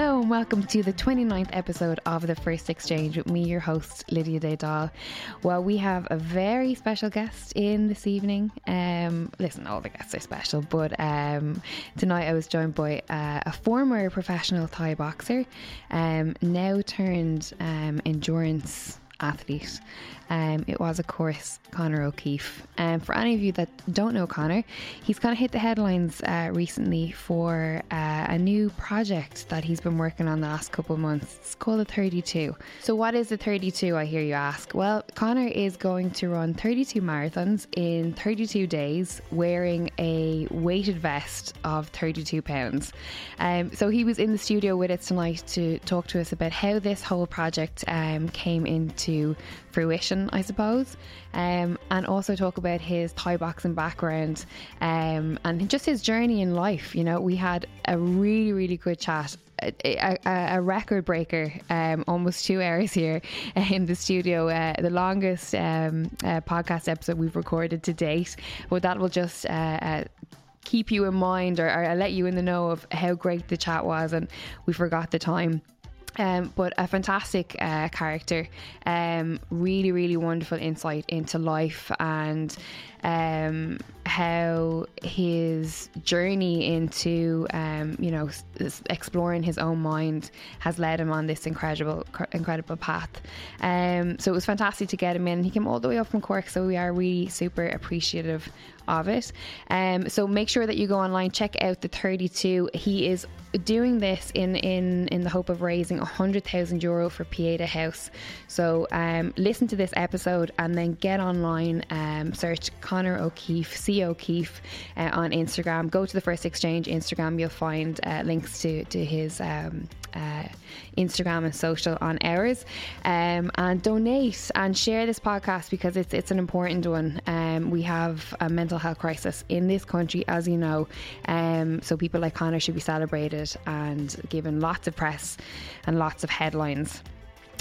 Hello and welcome to the 29th episode of The First Exchange with me, your host, Lydia Des Dolles. Well, we have a very special guest in this evening. Um, listen, all the guests are special, but um, tonight I was joined by uh, a former professional Thai boxer, um, now turned um, endurance athlete. Um, it was, of course, Conor O'Keeffe. Um, for any of you that don't know Conor, he's kind of hit the headlines uh, recently for uh, a new project that he's been working on the last couple of months. It's called the 32. So, what is the 32? I hear you ask. Well, Conor is going to run 32 marathons in 32 days wearing a weighted vest of 32 pounds. Um, so, he was in the studio with us tonight to talk to us about how this whole project um, came into fruition, I suppose, um, and also talk about his Thai boxing background um, and just his journey in life. You know, we had a really, really good chat. A, a, a record breaker, um, almost two hours here in the studio. Uh, the longest um, uh, podcast episode we've recorded to date. But that will just uh, uh keep you in mind or, or let you in the know of how great the chat was, and we forgot the time. Um, but a fantastic uh, character, um, really, really wonderful insight into life and um, how his journey into, um, you know, exploring his own mind has led him on this incredible, incredible path. Um, so it was fantastic to get him in. He came all the way up from Cork, so we are really super appreciative of it. Um, so make sure that you go online, check out the 32. He is doing this in in in the hope of raising 100,000 euro for Pieta House. So um, listen to this episode and then get online, um, search Conor O'Keeffe, C O'Keeffe uh, on Instagram. Go to the First Exchange Instagram, you'll find uh, links to to his. Um, uh, Instagram and social on ours, um, and donate and share this podcast because it's it's an important one. Um, we have a mental health crisis in this country, as you know, um, so people like Conor should be celebrated and given lots of press and lots of headlines.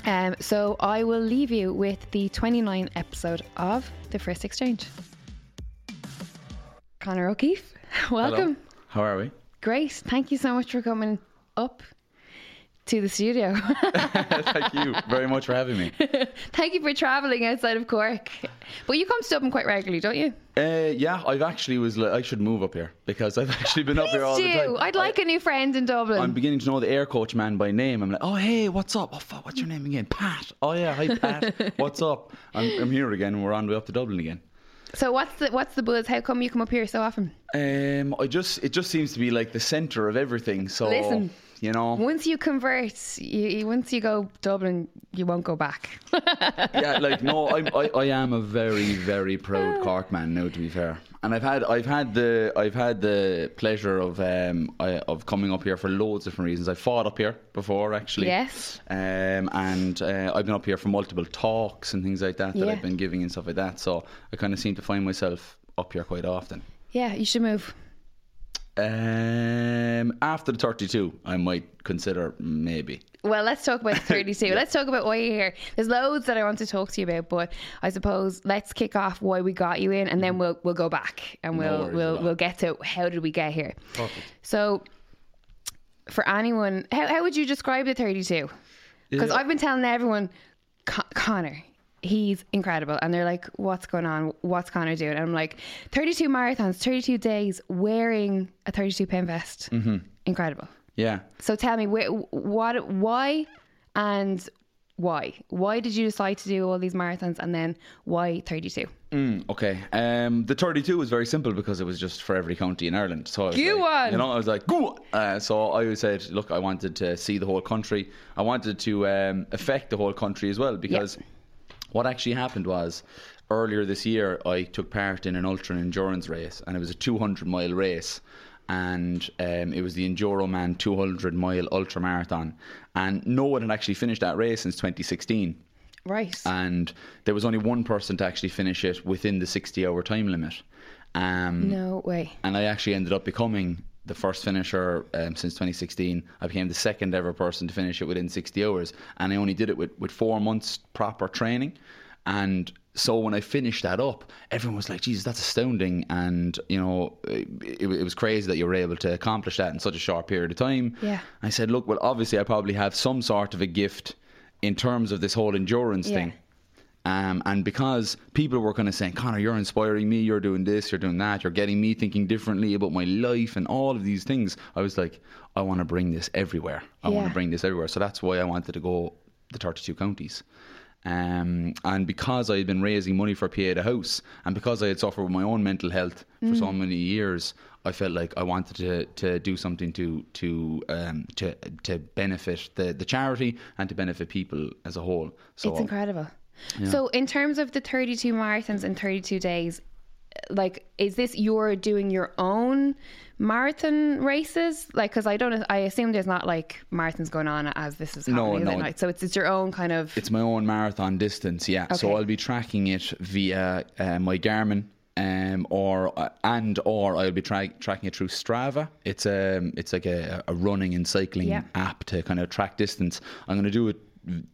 Um, so I will leave you with the 29th episode of the First Exchange. Conor O'Keeffe, welcome. Hello. How are we? Great. Thank you so much for coming up to the studio. Thank you very much for having me. Thank you for travelling outside of Cork. But you come to Dublin quite regularly, don't you? Uh, yeah, I've actually was like, I should move up here because I've actually been up here all do. the time. I'd like I, a new friend in Dublin. I'm beginning to know the air coach man by name. I'm like, oh hey, what's up? Oh fuck, what's your name again? Pat. Oh yeah, hi Pat. what's up? I'm, I'm here again. We're on the way up to Dublin again. So what's the what's the buzz? How come you come up here so often? Um, I just it just seems to be like the centre of everything. So listen, you know. Once you convert, you, once you go Dublin, you won't go back. yeah, like no, I, I, I am a very very proud Cork man now. To be fair, and I've had I've had the I've had the pleasure of um I, of coming up here for loads of different reasons. I fought up here before actually. Yes. Um, and uh, I've been up here for multiple talks and things like that that Yeah. I've been giving and stuff like that. So I kind of seem to find myself up here quite often. Yeah, you should move. Um, after the 32, I might consider maybe. Well, let's talk about 32. Let's talk about why you're here. There's loads that I want to talk to you about, but I suppose let's kick off why we got you in, and then we'll we'll go back and Mm-hmm. We'll worries we'll we'll get to how did we get here. Perfect. So, for anyone, how how would you describe the 32? Because Yeah. I've been telling everyone, Con- Conor. He's incredible, and they're like, "What's going on? What's Conor doing?" And I'm like, "32 marathons, 32 days, wearing a 32 pound vest, mm-hmm. incredible." Yeah. So tell me, wh- what, why, and why? Why did you decide to do all these marathons, and then why 32? Mm, okay. Um, the 32 was very simple because it was just for every county in Ireland. So I was Go like, on. You know, I was like, go. Uh, so I said, look, I wanted to see the whole country. I wanted to um, affect the whole country as well because what actually happened was earlier this year I took part in an ultra endurance race and it was a 200 mile race. And um, it was the Enduroman 200 mile ultra marathon, and no one had actually finished that race since 2016 Right. and there was only one person to actually finish it within the 60 hour time limit. Um, no way. And I actually ended up becoming the first finisher um, since 2016. I became the second ever person to finish it within 60 hours. And I only did it with, with four months proper training. And so when I finished that up, everyone was like, Jesus, that's astounding. And, you know, it, it, it was crazy that you were able to accomplish that in such a short period of time. Yeah. I said, look, well, obviously, I probably have some sort of a gift in terms of this whole endurance Yeah. thing. Um, and because people were kind of saying, Conor, you're inspiring me, you're doing this, you're doing that, you're getting me thinking differently about my life and all of these things, I was like, I want to bring this everywhere. I want to bring this everywhere. So that's why I wanted to go the 32 counties. Um, and because I had been raising money for Pieta House, and because I had suffered with my own mental health for so many years, I felt like I wanted to, to do something to to um, to to benefit the, the charity and to benefit people as a whole. So It's incredible. So, in terms of the 32 marathons in 32 days, like, is this you're doing your own marathon races? Like, because I don't, I assume there's not like marathons going on as this is happening. no. Like, so it's, it's your own kind of. It's my own marathon distance, yeah. So I'll be tracking it via uh, my Garmin. Um, or uh, and or I'll be tra- tracking it through Strava. It's um it's like a, a running and cycling Yeah. app to kind of track distance. I'm going to do it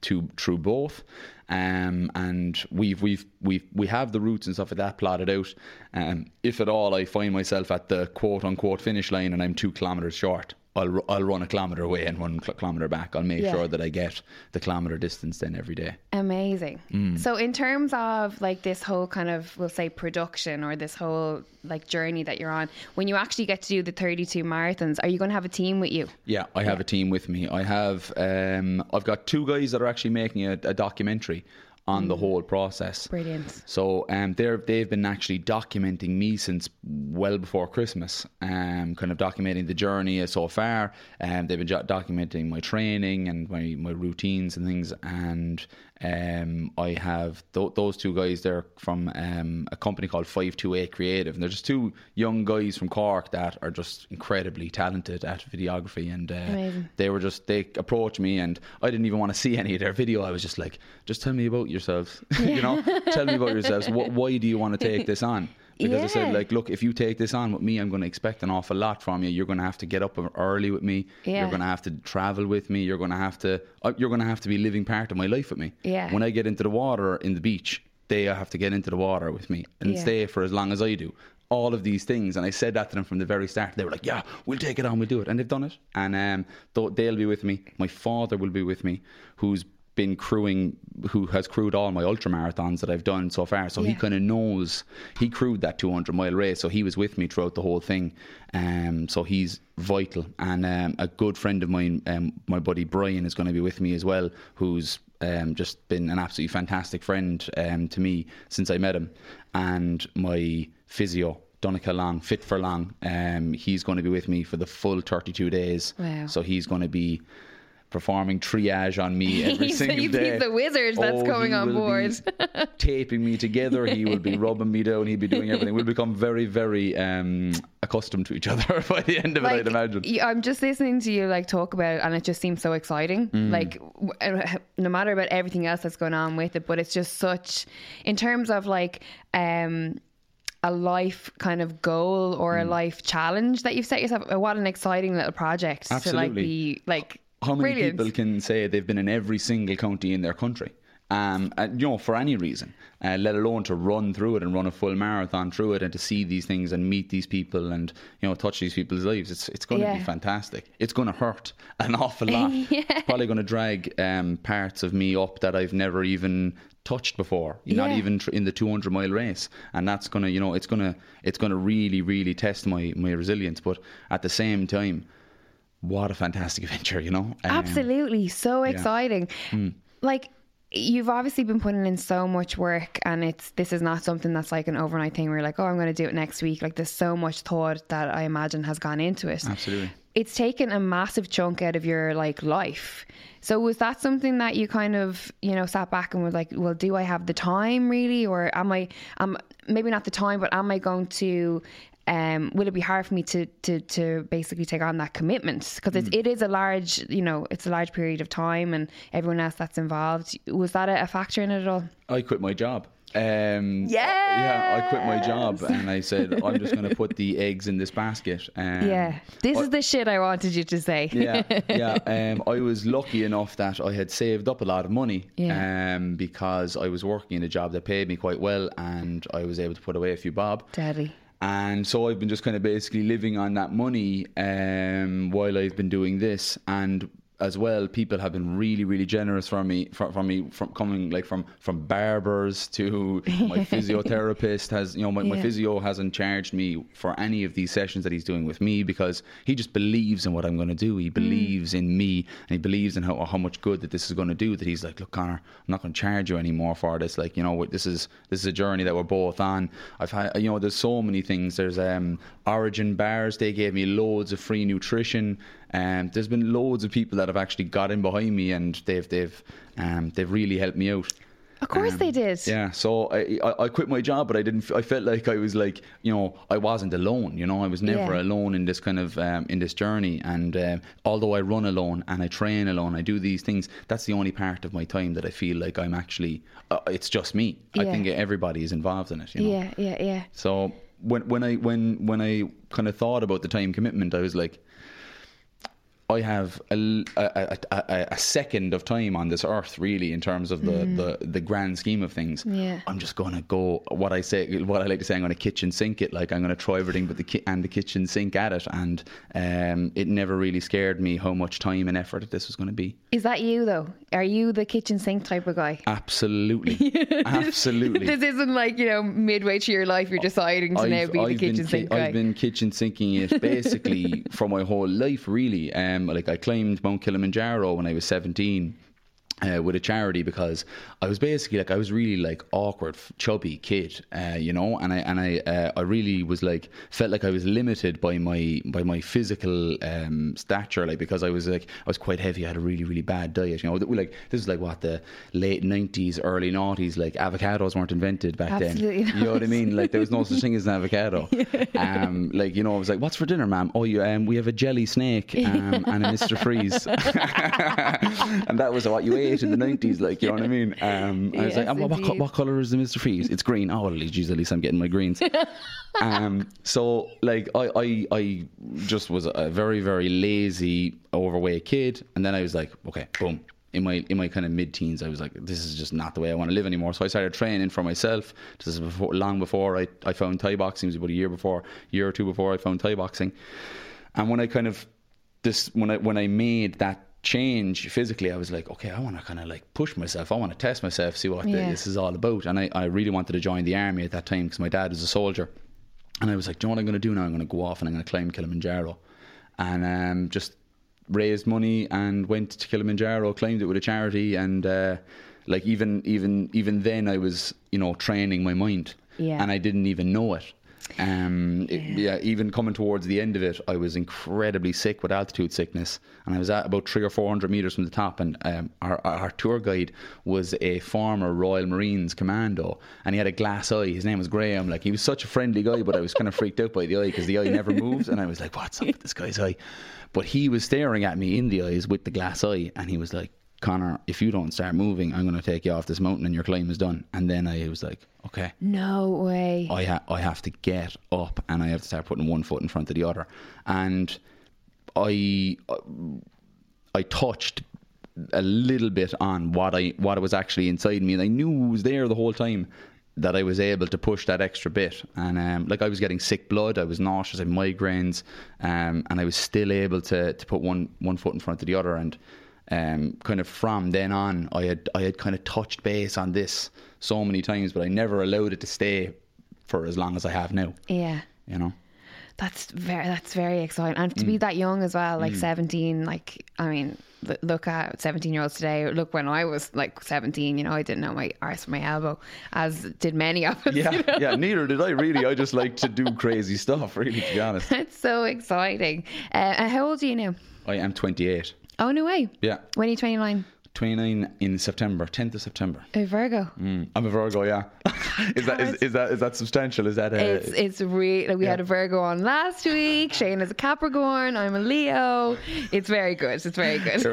to through both. Um, and we've we've we've we have the routes and stuff like that plotted out. Um, if at all I find myself at the quote unquote finish line and I'm two kilometers short, I'll I'll run a kilometer away and one kilometer back. I'll make Yeah. sure that I get the kilometer distance then every day. Amazing. Mm. So, in terms of like this whole kind of, we'll say, production or this whole like journey that you're on, when you actually get to do the 32 marathons, are you going to have a team with you? Yeah, I have a team with me. I have um, I've got two guys that are actually making a, a documentary on the whole process. Brilliant. So um, they're they've been actually documenting me since well before Christmas. Um, kind of documenting the journey so far. And they've been jo- documenting my training and my, my routines and things. And um, I have th- those two guys. They're from um, a company called Five Two Eight Creative, and they're just two young guys from Cork that are just incredibly talented at videography. And uh, they were just they approached me, and I didn't even want to see any of their video. I was just like, just tell me about yourselves. you know, tell me about yourselves. What, why do you want to take this on? Because I said, like, look, if you take this on with me, I'm going to expect an awful lot from you. You're going to have to get up early with me. Yeah. You're going to have to travel with me. You're going to have to. Uh, you're going to have to be living part of my life with me. Yeah. When I get into the water in the beach, they have to get into the water with me and Yeah. stay for as long as I do. All of these things, and I said that to them from the very start. They were like, "Yeah, we'll take it on, we'll do it," and they've done it. And um, they'll be with me. My father will be with me, who's been crewing, who has crewed all my ultra marathons that I've done so far. So he kind of knows. He crewed that 200 mile race, so he was with me throughout the whole thing. Um, so he's vital. And um, a good friend of mine, um, my buddy Brian, is going to be with me as well, who's um, just been an absolutely fantastic friend um, to me since I met him. And my physio, Donica Long, Fit for Long, um, he's going to be with me for the full 32 days. Wow. So he's going to be performing triage on me every He's- single he's- day. he's the wizard that's Oh, coming he on board. taping me together. He will be rubbing me down. He'll be doing everything. We'll become very, very um, accustomed to each other by the end of it. I'd imagine. I'm just listening to you like talk about it, and it just seems so exciting. Mm. Like, w- uh, no matter about everything else that's going on with it, but it's just such, in terms of like, um, a life kind of goal or Mm. a life challenge that you've set yourself. uh, What an exciting little project to like be like. How many brilliant. people can say they've been in every single county in their country? Um, and, you know, for any reason, uh, let alone to run through it and run a full marathon through it and to see these things and meet these people and you know touch these people's lives. It's it's going to Yeah. be fantastic. It's going to hurt an awful lot. Probably going to drag um, parts of me up that I've never even touched before. Not Yeah. even tr- in the 200 mile race, and that's gonna you know it's gonna it's gonna really really test my my resilience. But at the same time, what a fantastic adventure, you know. Um, Absolutely, so exciting. Hmm. Like, you've obviously been putting in so much work and it's this is not something that's like an overnight thing where you're like oh i'm going to do it next week like there's so much thought that i imagine has gone into it Absolutely. it's taken a massive chunk out of your like life so was that something that you kind of you know sat back and were like well do i have the time really or am i am maybe not the time but am i going to um, will it be hard for me to to, to basically take on that commitment because Mm. it is a large you know it's a large period of time and everyone else that's involved was that a, a factor in it at all I quit my job. Um, Yeah, I quit my job and I said, I'm just going to put the eggs in this basket. Um, yeah this I- is the shit i wanted you to say yeah, yeah. Um, I was lucky enough that I had saved up a lot of money Yeah. um, because I was working in a job that paid me quite well and I was able to put away a few bob. deadly And so I've been just kind of basically living on that money um, while I've been doing this. And as well, people have been really, really generous from me, from, from me, from coming like from from barbers to my physiotherapist has, you know, my, my physio hasn't charged me for any of these sessions that he's doing with me because he just believes in what I'm going to do. He believes in me and he believes in how, how much good that this is going to do. That he's like, look, Conor, I'm not going to charge you anymore for this. Like, you know, this is this is a journey that we're both on. I've had, you know, there's so many things. There's um, Origin bars. They gave me loads of free nutrition. Um, there's been loads of people that have actually got in behind me and they've they've um, they've really helped me out. of course they did Um, Yeah, so I, I I quit my job, but I didn't. I felt like I was like you know I wasn't alone. You know, I was never Yeah. alone in this kind of um, in this journey. And um, although I run alone and I train alone, I do these things. That's the only part of my time that I feel like I'm actually. Uh, it's just me. I think everybody is involved in it. You know? yeah yeah yeah So when when I when when I kind of thought about the time commitment, I was like, I have a, a, a, a- second of time on this earth, really, in terms of the, the, the grand scheme of things. Mm. Yeah. I'm just going to go, what I say, what I like to say, I'm going to kitchen sink it. Like, I'm going to try everything but the ki- and the kitchen sink at it. And um, it never really scared me how much time and effort this was going to be. Is that you though? Are you the kitchen sink type of guy? Absolutely. Absolutely. This isn't like you know midway through your life you're deciding to now be the kitchen been, sink ki- guy. I've been kitchen sinking it basically for my whole life, really. Um, Um, like I climbed Mount Kilimanjaro when I was 17. Uh, with a charity because I was basically like I was really like awkward, chubby kid, uh, you know, and I and I uh, I really was like felt like I was limited by my by my physical um, stature, like because I was like I was quite heavy, I had a really really bad diet, you know. Like this is like what the late nineties, early noughties, like avocados weren't invented back Absolutely then. You know what I mean? Like there was no such thing as an avocado. Um, like you know, I was like, "What's for dinner, ma'am?" Oh, you, um, we have a jelly snake um, and a Mister Freeze, and that was what you ate in the nineties. Like you know what I mean? Um, I was Yes, like, "And what, what, what color is the Mister Freeze? It's green. Oh, well, geez, at least I'm getting my greens. um, so like I, I, I just was a very, very lazy, overweight kid, and then I was like, okay, boom. In my in my kind of mid teens, I was like, this is just not the way I want to live anymore. So I started training for myself. This is before, long before I, I found Thai boxing. It was about a year before, year or two before I found Thai boxing. And when I kind of this when I when I made that change physically, I was like, okay, I want to kind of like push myself. I want to test myself, see what the- this is all about. And I, I really wanted to join the army at that time because my dad was a soldier. And I was like, do you know what I'm going to do now? I'm going to go off and I'm going to climb Kilimanjaro. And um, just raised money and went to Kilimanjaro, climbed it with a charity. And uh, like even even even then, I was you know training my mind, Yeah. and I didn't even know it. Um, it- yeah, even coming towards the end of it, I was incredibly sick with altitude sickness, and I was at about three or four hundred meters from the top. And um, our, our tour guide was a former Royal Marines commando, and he had a glass eye. His name was Graham. Like he was such a friendly guy, but I was kind of freaked out by the eye because the eye never moves, and I was like, "What's up with this guy's eye?" But he was staring at me in the eyes with the glass eye, and he was like. Conor, if you don't start moving, I'm going to take you off this mountain and your climb is done. And then I was like, okay, no way. I ha- I have to get up and I have to start putting one foot in front of the other. And I I touched a little bit on what I what was actually inside me, and I knew it was there the whole time. That I was able to push that extra bit, and um, like I was getting sick blood, I was nauseous, I had migraines, um, and I was still able to to put one one foot in front of the other, and um, kind of from then on, I had I had kind of touched base on this so many times, but I never allowed it to stay for as long as I have now. yeah. You know, That's very that's very exciting, and to Mm. be that young as well, like seventeen. Like I mean, look at 17 year olds today. Look when I was like 17, you know, I didn't know my arse from my elbow, as did many of us. Yeah, you know? yeah. Neither did I really. I just like to do crazy stuff. Really, to be honest. It's so exciting. Uh, how old are you now? I am 28. Oh, no way. Yeah, When are you 29? 29 in September, 10th of September. A Virgo. Mm, I'm a Virgo. Yeah. is that is, is that is that substantial? Is that uh, It's it's really like we had a Virgo on last week. Shane is a Capricorn. I'm a Leo. It's very good. It's very good.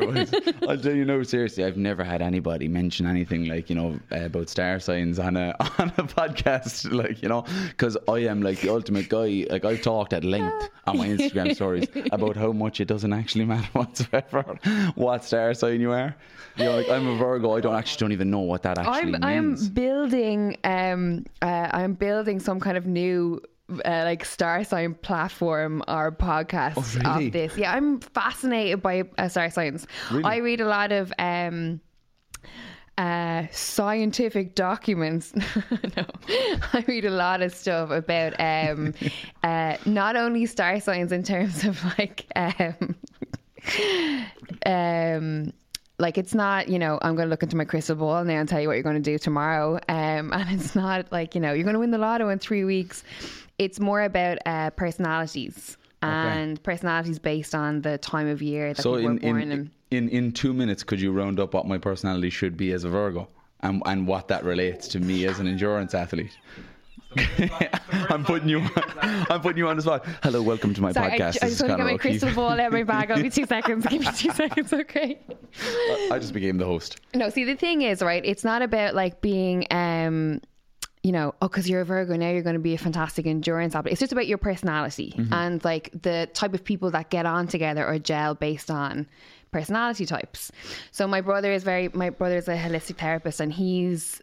I'll tell you no, seriously, I've never had anybody mention anything like you know uh, about star signs on a on a podcast, like you know, because I am like the ultimate guy. Like I've talked at length on my Instagram stories about how much it doesn't actually matter whatsoever what star sign you are. You know, like I'm a Virgo. I don't actually don't even know what that actually I'm I'm building um uh, I'm building some kind of new uh, like star sign platform or podcast Oh, really? of this. Yeah, I'm fascinated by uh, star signs. Really? I read a lot of um uh, scientific documents. no, I read a lot of stuff about um, uh, not only star signs in terms of like um, um, like it's not you know I'm going to look into my crystal ball now and tell you what you're going to do tomorrow. Um, and it's not like you know you're going to win the lotto in three weeks. It's more about uh, personalities. And personalities based on the time of year that So in were born in, in. in in two minutes, could you round up what my personality should be as a Virgo and and what that relates to me as an endurance athlete? I'm putting you. I'm putting you on the spot. Hello, welcome to my Sorry, I, podcast. I This just want to get my crystal ball out of my bag. I'll be two seconds. Give me two seconds, okay? I just became the host. No, see, the thing is, right, it's not about like being, um, you know, oh, because you're a Virgo, now you're going to be a fantastic endurance athlete. It's just about your personality and like the type of people that get on together or gel based on personality types. So my brother is very, my brother is a holistic therapist and he's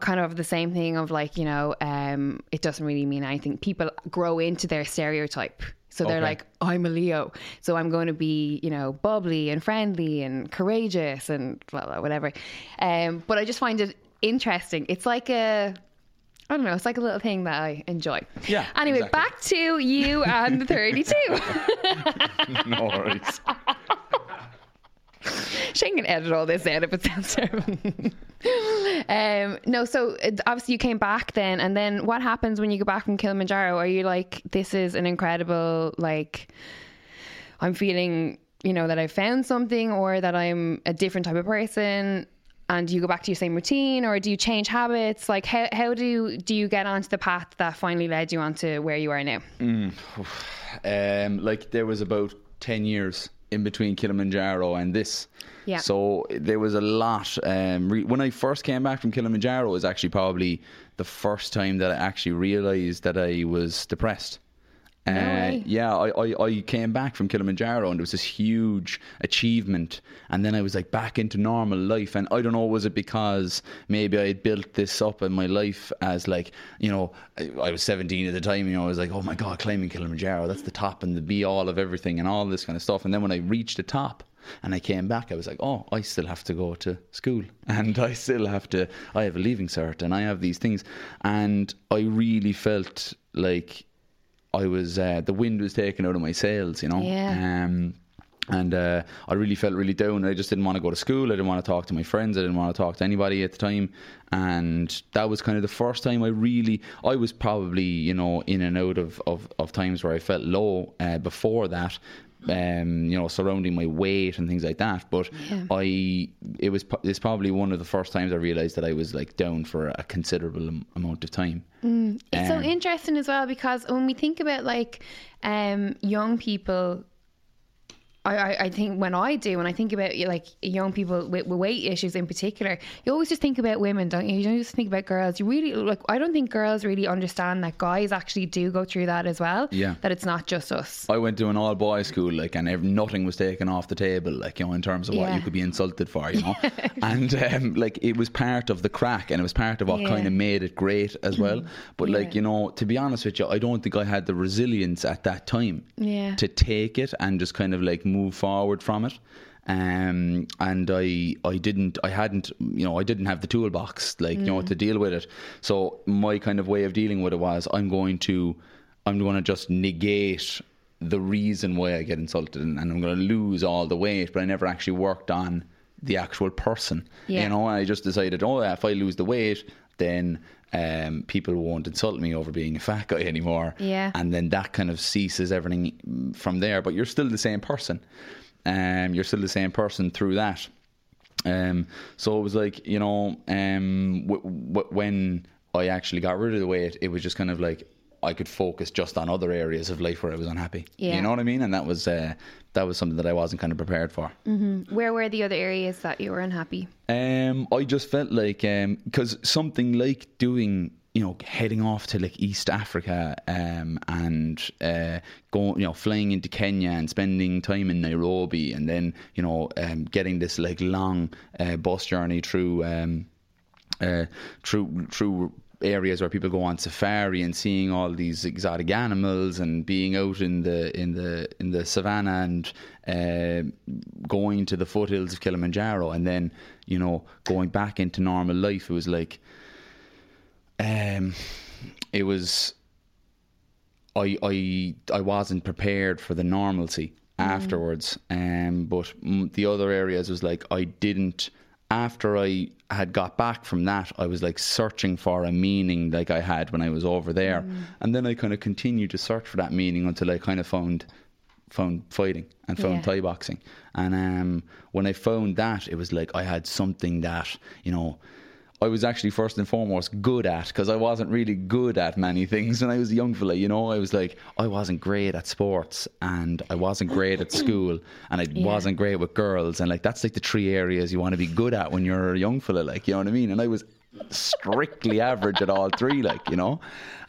kind of the same thing of like, you know, um, it doesn't really mean anything. People grow into their stereotype. So they're Okay. like, I'm a Leo, so I'm going to be, you know, bubbly and friendly and courageous and well, whatever. Um, but I just find it interesting. It's like a, I don't know, it's like a little thing that I enjoy. Yeah, Anyway, exactly. back to you and the 32. no worries. Shane can edit all this out if it sounds terrible. um, no, so obviously you came back then, and then what happens when you go back from Kilimanjaro? Are you like, this is an incredible, like, I'm feeling, you know, that I found something or that I'm a different type of person? And you go back to your same routine, or do you change habits? Like, how how do you, do you get onto the path that finally led you onto where you are now? Um, like there was about ten years in between Kilimanjaro and this. Yeah. So there was a lot. Um, re- when I first came back from Kilimanjaro, it was actually probably the first time that I actually realised that I was depressed. Uh, way. yeah, I, I, I came back from Kilimanjaro and it was this huge achievement, and then I was like back into normal life. And I don't know, was it because maybe I had built this up in my life as like, you know, I, I was 17 at the time, you know, I was like, oh my God, climbing Kilimanjaro, that's the top and the be all of everything and all this kind of stuff. And then when I reached the top, and I came back, I was like, oh, I still have to go to school and I still have to, I have a leaving cert and I have these things. And I really felt like I was, uh, the wind was taken out of my sails, you know? Yeah. Um, and uh, I really felt really down. I just didn't want to go to school. I didn't want to talk to my friends. I didn't want to talk to anybody at the time. And that was kind of the first time I really, I was probably, you know, in and out of, of, of times where I felt low uh, before that. Um, you know, surrounding my weight and things like that. But I, it was, it's probably one of the first times I realized that I was like down for a considerable am- amount of time. It's so Um, interesting as well because when we think about like um, young people, I, I, think when I do, when I think about like young people with, with weight issues in particular, you always just think about women, don't you? You don't just think about girls. You really like. I don't think girls really understand that guys actually do go through that as well. Yeah. that it's not just us. I went to an all boys school, like, and nothing was taken off the table, like, you know, in terms of what Yeah. you could be insulted for, you know. and, um, like, it was part of the crack and it was part of what Yeah. kind of made it great as well. But, like, you know, to be honest with you, I don't think I had the resilience at that time Yeah. to take it and just kind of like move forward from it. Um, and I, I didn't, I hadn't, you know, I didn't have the toolbox, like, you know, to deal with it. So my kind of way of dealing with it was, I'm going to, I'm going to just negate the reason why I get insulted and, and I'm going to lose all the weight, but I never actually worked on the actual person. Yeah. You know, I just decided, oh, if I lose the weight, then um, people won't insult me over being a fat guy anymore. Yeah. And then that kind of ceases everything from there. But you're still the same person. Um, you're still the same person through that. Um, so it was like, you know, um, w- w- when I actually got rid of the weight, it was just kind of like I could focus just on other areas of life where I was unhappy. Yeah. You know what I mean? And that was uh, that was something that I wasn't kind of prepared for. Where were the other areas that you were unhappy? Um, I just felt like because something like doing, you know, heading off to like East Africa um, and uh, going, you know, flying into Kenya and spending time in Nairobi, and then you know, um, getting this like long uh, bus journey through um, uh, through through areas where people go on safari and seeing all these exotic animals and being out in the in the in the savannah and uh, going to the foothills of Kilimanjaro and then you know going back into normal life it was like um it was I I I wasn't prepared for the normalcy afterwards. Um, but mm, the other areas was like I didn't. After I had got back from that, I was like searching for a meaning like I had when I was over there, and then I kind of continued to search for that meaning until I kind of found found fighting and found Yeah. Thai boxing. And um, when I found that, it was like I had something that you know. I was actually first and foremost good at because I wasn't really good at many things when I was a young fella. You know, I was like I wasn't great at sports and I wasn't great at school and I wasn't great with girls and like that's like the three areas you want to be good at when you're a young fella. Like you know what I mean? And I was strictly average at all three, like you know.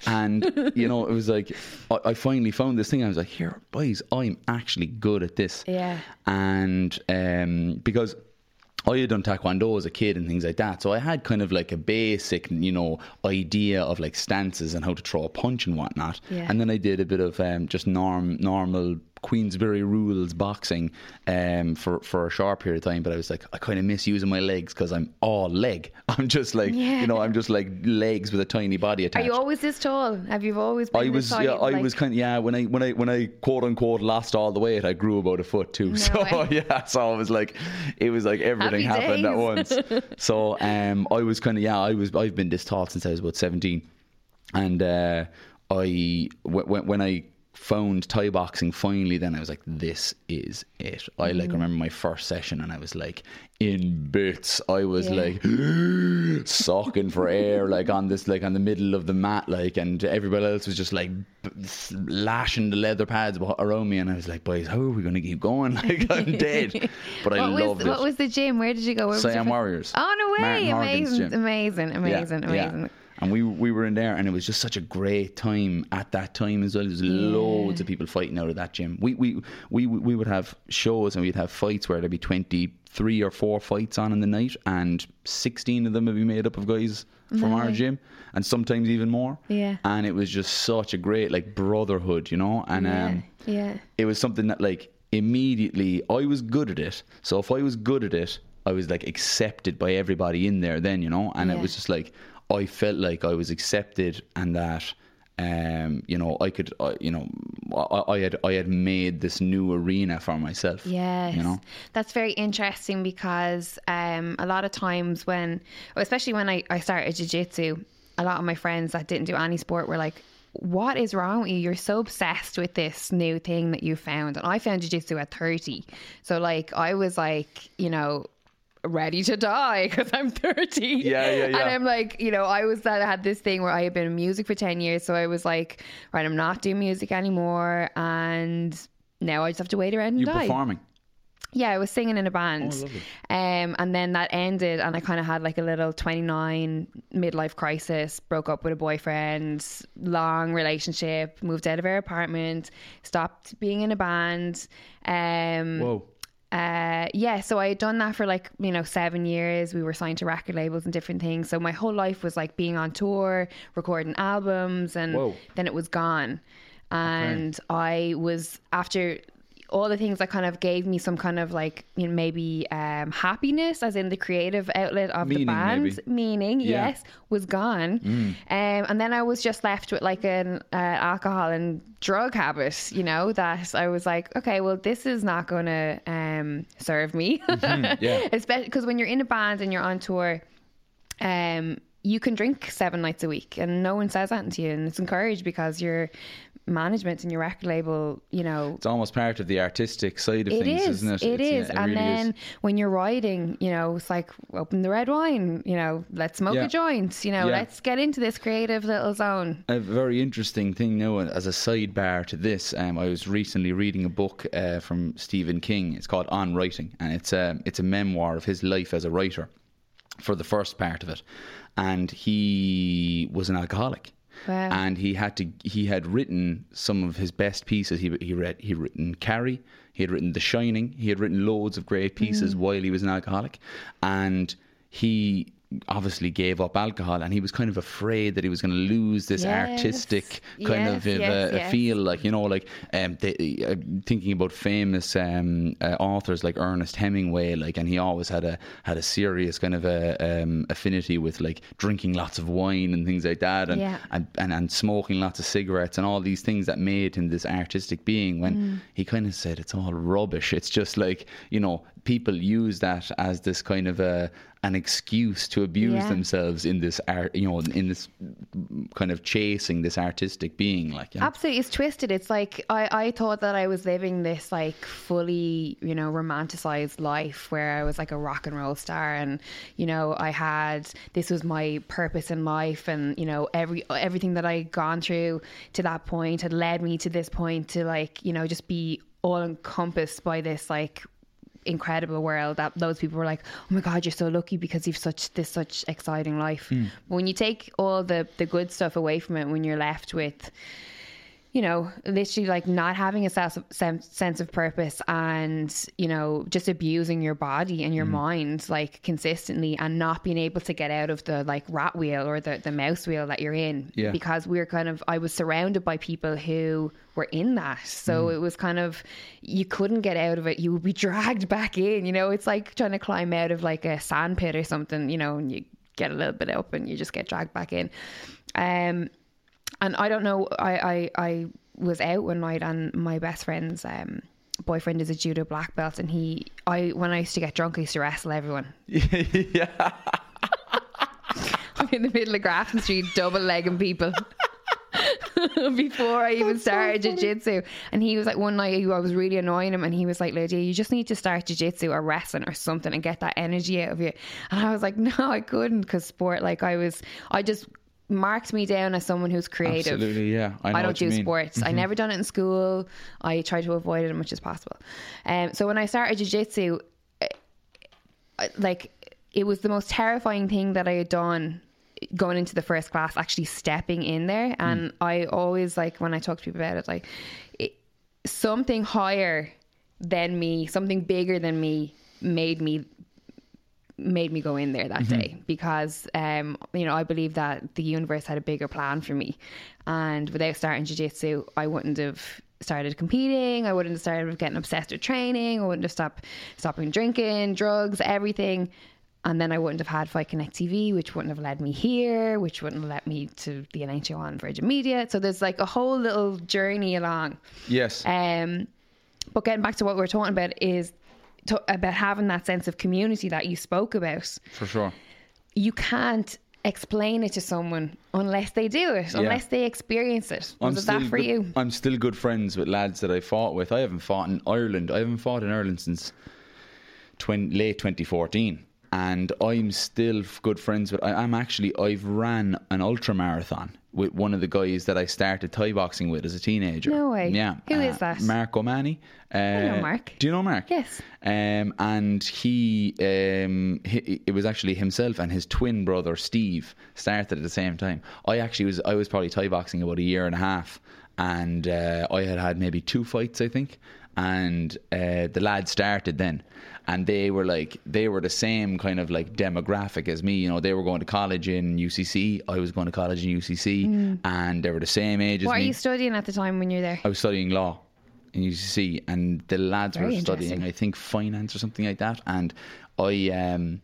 And you know, it was like I, I finally found this thing. I was like, here, boys, I'm actually good at this. Yeah. And um, because I had done taekwondo as a kid and things like that, so I had kind of like a basic, you know, idea of like stances and how to throw a punch and whatnot. Yeah. And then I did a bit of um, just norm normal Queensberry rules boxing um, for for a short period of time. But I was like, I kind of miss using my legs because I'm all leg. I'm just like, Yeah. you know, I'm just like legs with a tiny body attached. Are you always this tall? Have you always been I was tall? yeah, I Like- was kind of yeah when I when I when I quote unquote lost all the weight I grew about a foot too so way. yeah so I was like it was like everything Happy happened at once so um I was kind of yeah I was I've been this tall since I was about 17 and uh I when when I found Thai boxing finally then I was like this is it. I Mm. like remember my first session and I was like in bits. I was Yeah. like sucking for air like on this like on the middle of the mat like and everybody else was just like lashing the leather pads around me and I was like boys how are we going to keep going? Like I'm dead. But I what loved was, it. What was the gym? Where did you go? Where Siam Warriors. Oh no Horgan's Amazing, amazing, amazing, Yeah, yeah. And we we were in there, and it was just such a great time at that time as well. There was loads of people fighting out of that gym. We we we we would have shows and we'd have fights where there'd be twenty three or four fights on in the night, and sixteen of them would be made up of guys from our gym, and sometimes even more. Yeah. And it was just such a great like brotherhood, you know. And Yeah, um, yeah. it was something that like immediately I was good at it. So if I was good at it, I was like accepted by everybody in there then, you know, and Yeah. it was just like I felt like I was accepted and that um you know I could uh, you know I, I had I had made this new arena for myself. Yes, You know? that's very interesting because um, a lot of times when, especially when I, I started jiu-jitsu, a lot of my friends that didn't do any sport were like, what is wrong with you? You're so obsessed with this new thing that you found. And I found jiu-jitsu at 30. So like, I was like, you know, ready to die because I'm 30. Yeah, yeah, yeah. And I'm like, you know, I was that I had this thing where I had been in music for 10 years. So I was like, right, I'm not doing music anymore. And now I just have to wait around and You die. performing. Yeah, I was singing in a band. Oh, um, and then that ended, and I kind of had like a little 29 midlife crisis, broke up with a boyfriend, long relationship, moved out of our apartment, stopped being in a band. Um, Whoa. Uh, yeah, so I had done that for like, you know, seven years. We were signed to record labels and different things. So my whole life was like being on tour, recording albums, and Whoa. then it was gone. And I was, after all the things that kind of gave me some kind of like you know maybe um, happiness, as in the creative outlet of Meaning, the band, maybe. meaning Yeah. Mm. yes, was gone, um, and then I was just left with like an uh, alcohol and drug habit. You know that I was like, okay, well, this is not going to um, serve me, Mm-hmm. yeah. especially because when you're in a band and you're on tour. Um, you can drink seven nights a week and no one says that to you and it's encouraged because your management and your record label you know It's almost part of the artistic side of it things, is. isn't it? It It's- is. yeah, and really then is. when you're writing, you know, it's like open the red wine, you know, let's smoke Yeah. a joint, you know, Yeah. let's get into this creative little zone. a very interesting thing now as a sidebar to this um, i was recently reading a book uh, from stephen king it's called on writing and it's a, it's a memoir of his life as a writer for the first part of it and he was an alcoholic Wow. and he had to he had written some of his best pieces he he read he written Carrie he had written The Shining he had written loads of great pieces Mm. while he was an alcoholic and he obviously gave up alcohol and he was kind of afraid that he was going to lose this Yes. artistic kind Yes, of yes, uh, yes. feel like you know like um they, uh, thinking about famous um uh, authors like Ernest Hemingway like and he always had a had a serious kind of a um, affinity with like drinking lots of wine and things like that and, Yeah. and, and and smoking lots of cigarettes and all these things that made him this artistic being when Mm. he kind of said it's all rubbish it's just like you know people use that as this kind of a an excuse to abuse Yeah. themselves in this art you know in this kind of chasing this artistic being like you know? Absolutely, it's twisted. It's like I, I thought that I was living this like fully, you know, romanticized life where I was like a rock and roll star, and you know, I had this was my purpose in life, and you know, every everything that I had gone through to that point had led me to this point to like, you know, just be all encompassed by this like incredible world that those people were like oh my god you're so lucky because you've such this such exciting life Hmm. but when you take all the the good stuff away from it when you're left with you know, literally like not having a sense of, sense of purpose and, you know, just abusing your body and Mm. your mind like consistently and not being able to get out of the like rat wheel or the, the mouse wheel that you're in. Yeah. Because we're kind of, I was surrounded by people who were in that. So Mm. it was kind of, you couldn't get out of it. You would be dragged back in, you know, it's like trying to climb out of like a sand pit or something, you know, and you get a little bit up and you just get dragged back in. Um, and I don't know. I, I I was out one night, and my best friend's um, boyfriend is a judo black belt, and he I when I used to get drunk, I used to wrestle everyone. yeah I'm in the middle of Grafton Street, double legging people. Before I even started jiu-jitsu and he was like one night I was really annoying him and he was like Lydia you just need to start jiu-jitsu or wrestling or something and get that energy out of you and I was like no I couldn't because sport like I was I just marked me down as someone who's creative absolutely yeah I, know I don't do mean. Mm-hmm. sports. I never done it in school. I try to avoid it as much as possible. Um, so when I started jiu-jitsu, eh, like it was the most terrifying thing that I had done going into the first class, actually stepping in there. Mm. And I always like when I talk to people about it, like it, something higher than me, something bigger than me made me made me go in there that day because um you know I believe that the universe had a bigger plan for me. And without starting jiu-jitsu I wouldn't have started competing. I wouldn't have started getting obsessed with training. I wouldn't have stopped stopping drinking drugs everything. And then I wouldn't have had Fight Connect TV which wouldn't have led me here which wouldn't have led me to the NHL on Virgin Media. So there's like a whole little journey along. Yes. Um, but getting back to what we we're talking about is to, about having that sense of community that you spoke about. for sure You can't explain it to someone unless they do it, unless they experience it. Was it that for good, you? I'm still good friends with lads that I fought with. I haven't fought in Ireland. I haven't fought in Ireland since 20, late 2014. And I'm still good friends with. I, I'm actually. I've ran an ultra marathon with one of the guys that I started Thai boxing with as a teenager. No way. Yeah. Who Who is that? Mark O'Mahony. Uh, know Mark. Do you know Mark? Yes. Um, and he, um, he, it was actually himself and his twin brother Steve started at the same time. I actually was, I was probably Thai boxing about a year and a half, and uh, I had had maybe two fights, I think. And uh, the lads started then, and they were like, they were the same kind of like demographic as me. You know, they were going to college in UCC. I was going to college in UCC, and they were the same age as What are you studying at the time when you're there? I was studying law in UCC, and the lads Very were studying. I think, finance or something like that. And I, um,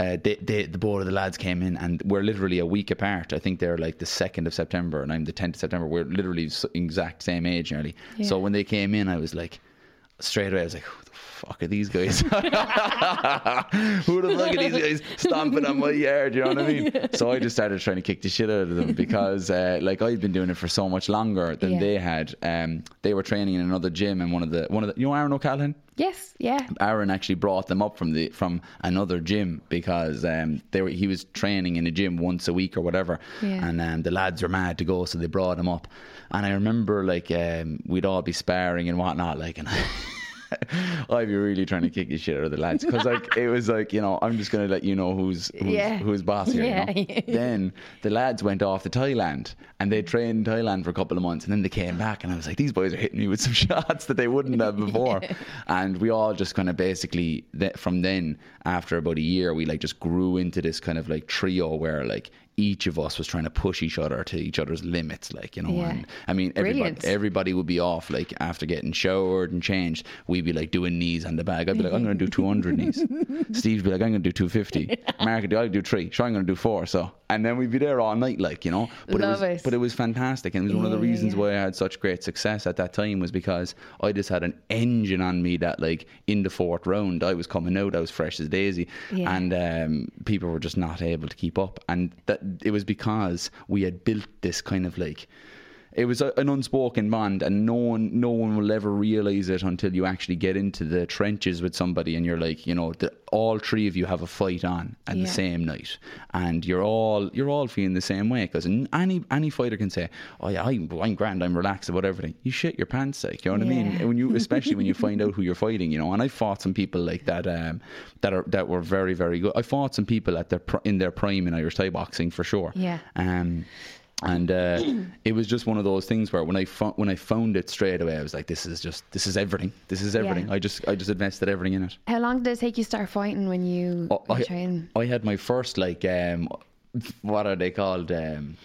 uh, they, they, the board of the lads came in, and we're literally a week apart. I think they're like the second of September, and I'm the tenth of September. We're literally exact same age nearly. So when they came in, I was like, straight away, I was like, who the fuck are these guys? who the fuck are these guys stomping on my yard? You know what I mean? So I just started trying to kick the shit out of them because, uh, like, I'd been doing it for so much longer than Yeah. they had. Um, they were training in another gym, and one of the one of the you know Aaron O'Callaghan. Yes, yeah. Aaron actually brought them up from the from another gym because um, they were he was training in a gym once a week or whatever, Yeah. and um, the lads were mad to go, so they brought him up. And I remember like um, we'd all be sparring and whatnot, like and. I'd be really trying to kick the shit out of the lads because like it was like you know I'm just gonna let you know who's who's, Yeah. who's boss here. Yeah. You know? then the lads went off to Thailand and they trained in Thailand for a couple of months and then they came back and I was like these boys are hitting me with some shots that they wouldn't have before and we all just kind of basically that from then after about a year we like just grew into this kind of like trio where like each of us was trying to push each other to each other's limits like you know Yeah. and I mean everybody everybody would be off like after getting showered and changed we'd be like doing knees on the bag. I'd be like I'm going to do 200 knees. Steve'd be like I'm going to do 250 Mark would do I'll do three. Sure I'm going to do four so and then we'd be there all night like you know? But Love it was it. but it was fantastic and it was one of the Yeah, yeah, reasons yeah. why I had such great success at that time was because I just had an engine on me that like in the fourth round I was coming out I was fresh as daisy. Yeah. and um, people were just not able to keep up. And that it was because we had built this kind of like it was a, an unspoken bond and no one no one will ever realize it until you actually get into the trenches with somebody and you're like you know the, all three of you have a fight on at Yeah. the same night. And you're all you're all feeling the same way because any any fighter can say oh yeah I'm, I'm grand I'm relaxed about everything you shit your pants like you know what I mean? When you especially when you find out who you're fighting you know? And I fought some people like that um, that are that were very very good. I fought some people at their pr- in their prime in Irish Thai boxing for sure. Yeah. um, and uh, it was just one of those things where when I fo- when I found it straight away, I was like, "This is just this is everything. This is everything." I just I just invested everything in it. How long did it take you to start fighting when you Oh, I, training? I had my first like um, what are they called? Um,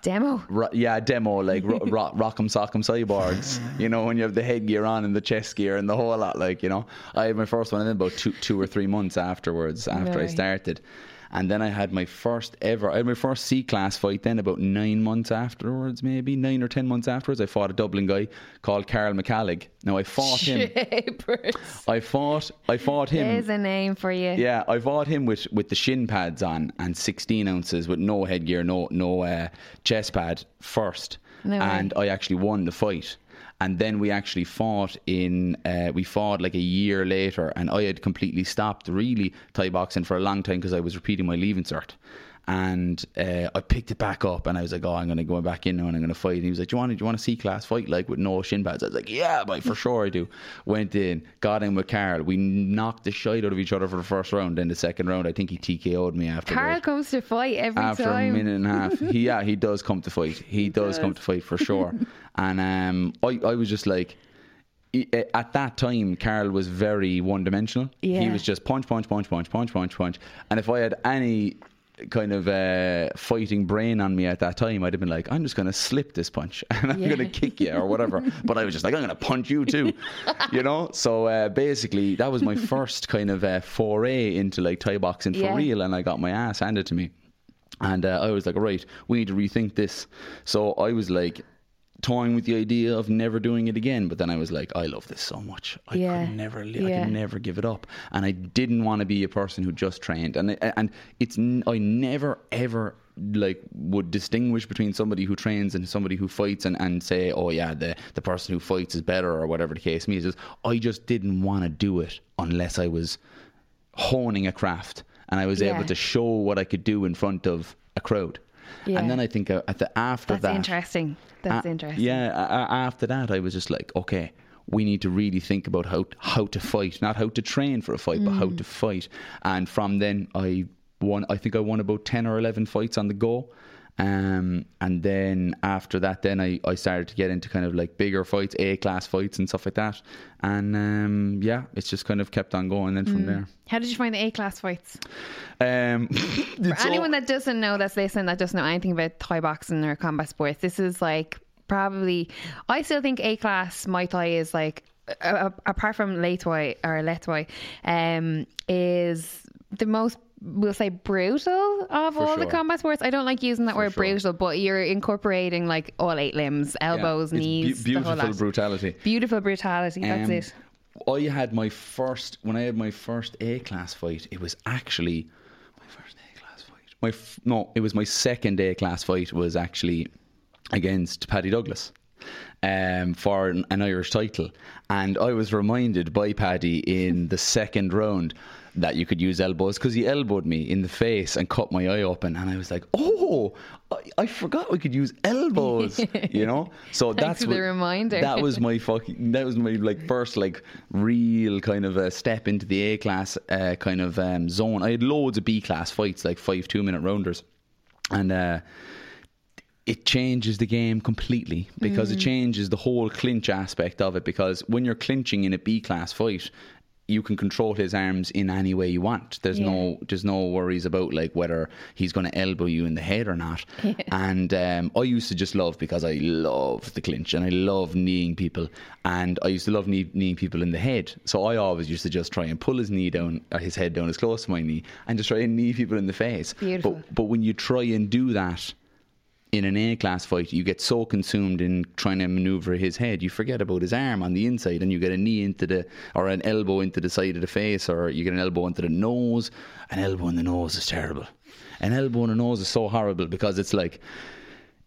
Demo? ro- yeah, demo like ro- ro- rock'em sock'em cyborgs. You know, when you have the headgear on and the chest gear and the whole lot. Like you know, I had my first one then about two two or three months afterwards after I started. And then I had my first ever, I had my first C class fight then about nine months afterwards, maybe nine or ten months afterwards. I fought a Dublin guy called Carl McCallig. Now I fought him. Shapers. I fought, I fought him. There's a name for you. Yeah, I fought him with, with the shin pads on and 16 ounces with no headgear, no no uh, chest pad first, No and I actually won the fight. And then we actually fought in, uh, we fought like a year later, and I had completely stopped really Thai boxing for a long time because I was repeating my leaving cert. And uh, I picked it back up, and I was like, "Oh, I'm going to go back in now, and I'm going to fight." And he was like, "Do you want? To, do you want a C class fight like with no shin pads?" I was like, "Yeah, but for sure I do." Went in, got in with Carl. We knocked the shit out of each other for the first round. Then the second round, I think he TKO'd me after. Carl comes to fight every after time. After a minute and a half. He yeah, he does come to fight. He, does, come to fight for sure. and um, I I was just like. At that time, Carl was very one-dimensional. He was just punch, punch, punch, punch, punch, punch, punch. And if I had any kind of uh, fighting brain on me at that time, I'd have been like, I'm just going to slip this punch and I'm Yeah. going to kick you or whatever. but I was just like, I'm going to punch you too, you know. So uh, basically, that was my first kind of uh, foray into like Thai boxing for Yeah. real, and I got my ass handed to me. And uh, I was like, right, we need to rethink this. So I was like, toying with the idea of never doing it again. But then I was like, I love this so much. I Yeah. could never, li- I could never give it up. And I didn't want to be a person who just trained. And I- and it's n- I never ever like would distinguish between somebody who trains and somebody who fights and, and say oh yeah the the person who fights is better or whatever the case may be I just didn't want to do it unless I was honing a craft and I was Yeah. able to show what I could do in front of a crowd. Yeah. And then I think uh, at the after That's that, interesting. That's a- interesting. Yeah, after that, I was just like, okay, we need to really think about how how to fight, not how to train for a fight, but Mm. how to fight. And from then, I won. I think I won about ten or eleven fights on the go. Um, and then after that, then I, I started to get into kind of like bigger fights, A class fights and stuff like that. And um, yeah, it's just kind of kept on going then Mm. from there. How did you find the A class fights? Um, For anyone that doesn't know, that's listening, that doesn't know anything about Thai boxing or combat sports, this is like probably. I still think A class Muay Thai is like, uh, apart from Leithwai or Lethwai, um, is the most we'll say brutal of For all the combat sports. I don't like using that word sure. brutal, but you're incorporating like all eight limbs, elbows, It's knees, whole beautiful brutality. Beautiful brutality. That's Um, it. I had my first when I had my first A class fight. It was actually my first A class fight. My f- no, it was my second A class fight. Was actually against Paddy Douglas um, for an, an Irish title, and I was reminded by Paddy in the second round that you could use elbows because he elbowed me in the face and cut my eye open, and I was like, oh. I, I forgot we could use elbows, you know. So that's for the what- reminder. That was my fucking. That was my like first like real kind of a step into the A class uh, kind of um, zone. I had loads of B class fights, like five two minute rounders, and uh, it changes the game completely because Mm. it changes the whole clinch aspect of it. Because when you're clinching in a B class fight. You can control his arms in any way you want. There's no, there's no worries about like whether he's going to elbow you in the head or not. And um, I used to just love because I love the clinch and I love kneeing people, and I used to love knee, kneeing people in the head. So I always used to just try and pull his knee down, his head down as close to my knee, and just try and knee people in the face. Beautiful. But but when you try and do that in an A class fight, you get so consumed in trying to maneuver his head, you forget about his arm on the inside, and you get a knee into the or an elbow into the side of the face, or you get an elbow into the nose. An elbow in the nose is terrible. An elbow in the nose is so horrible because it's like.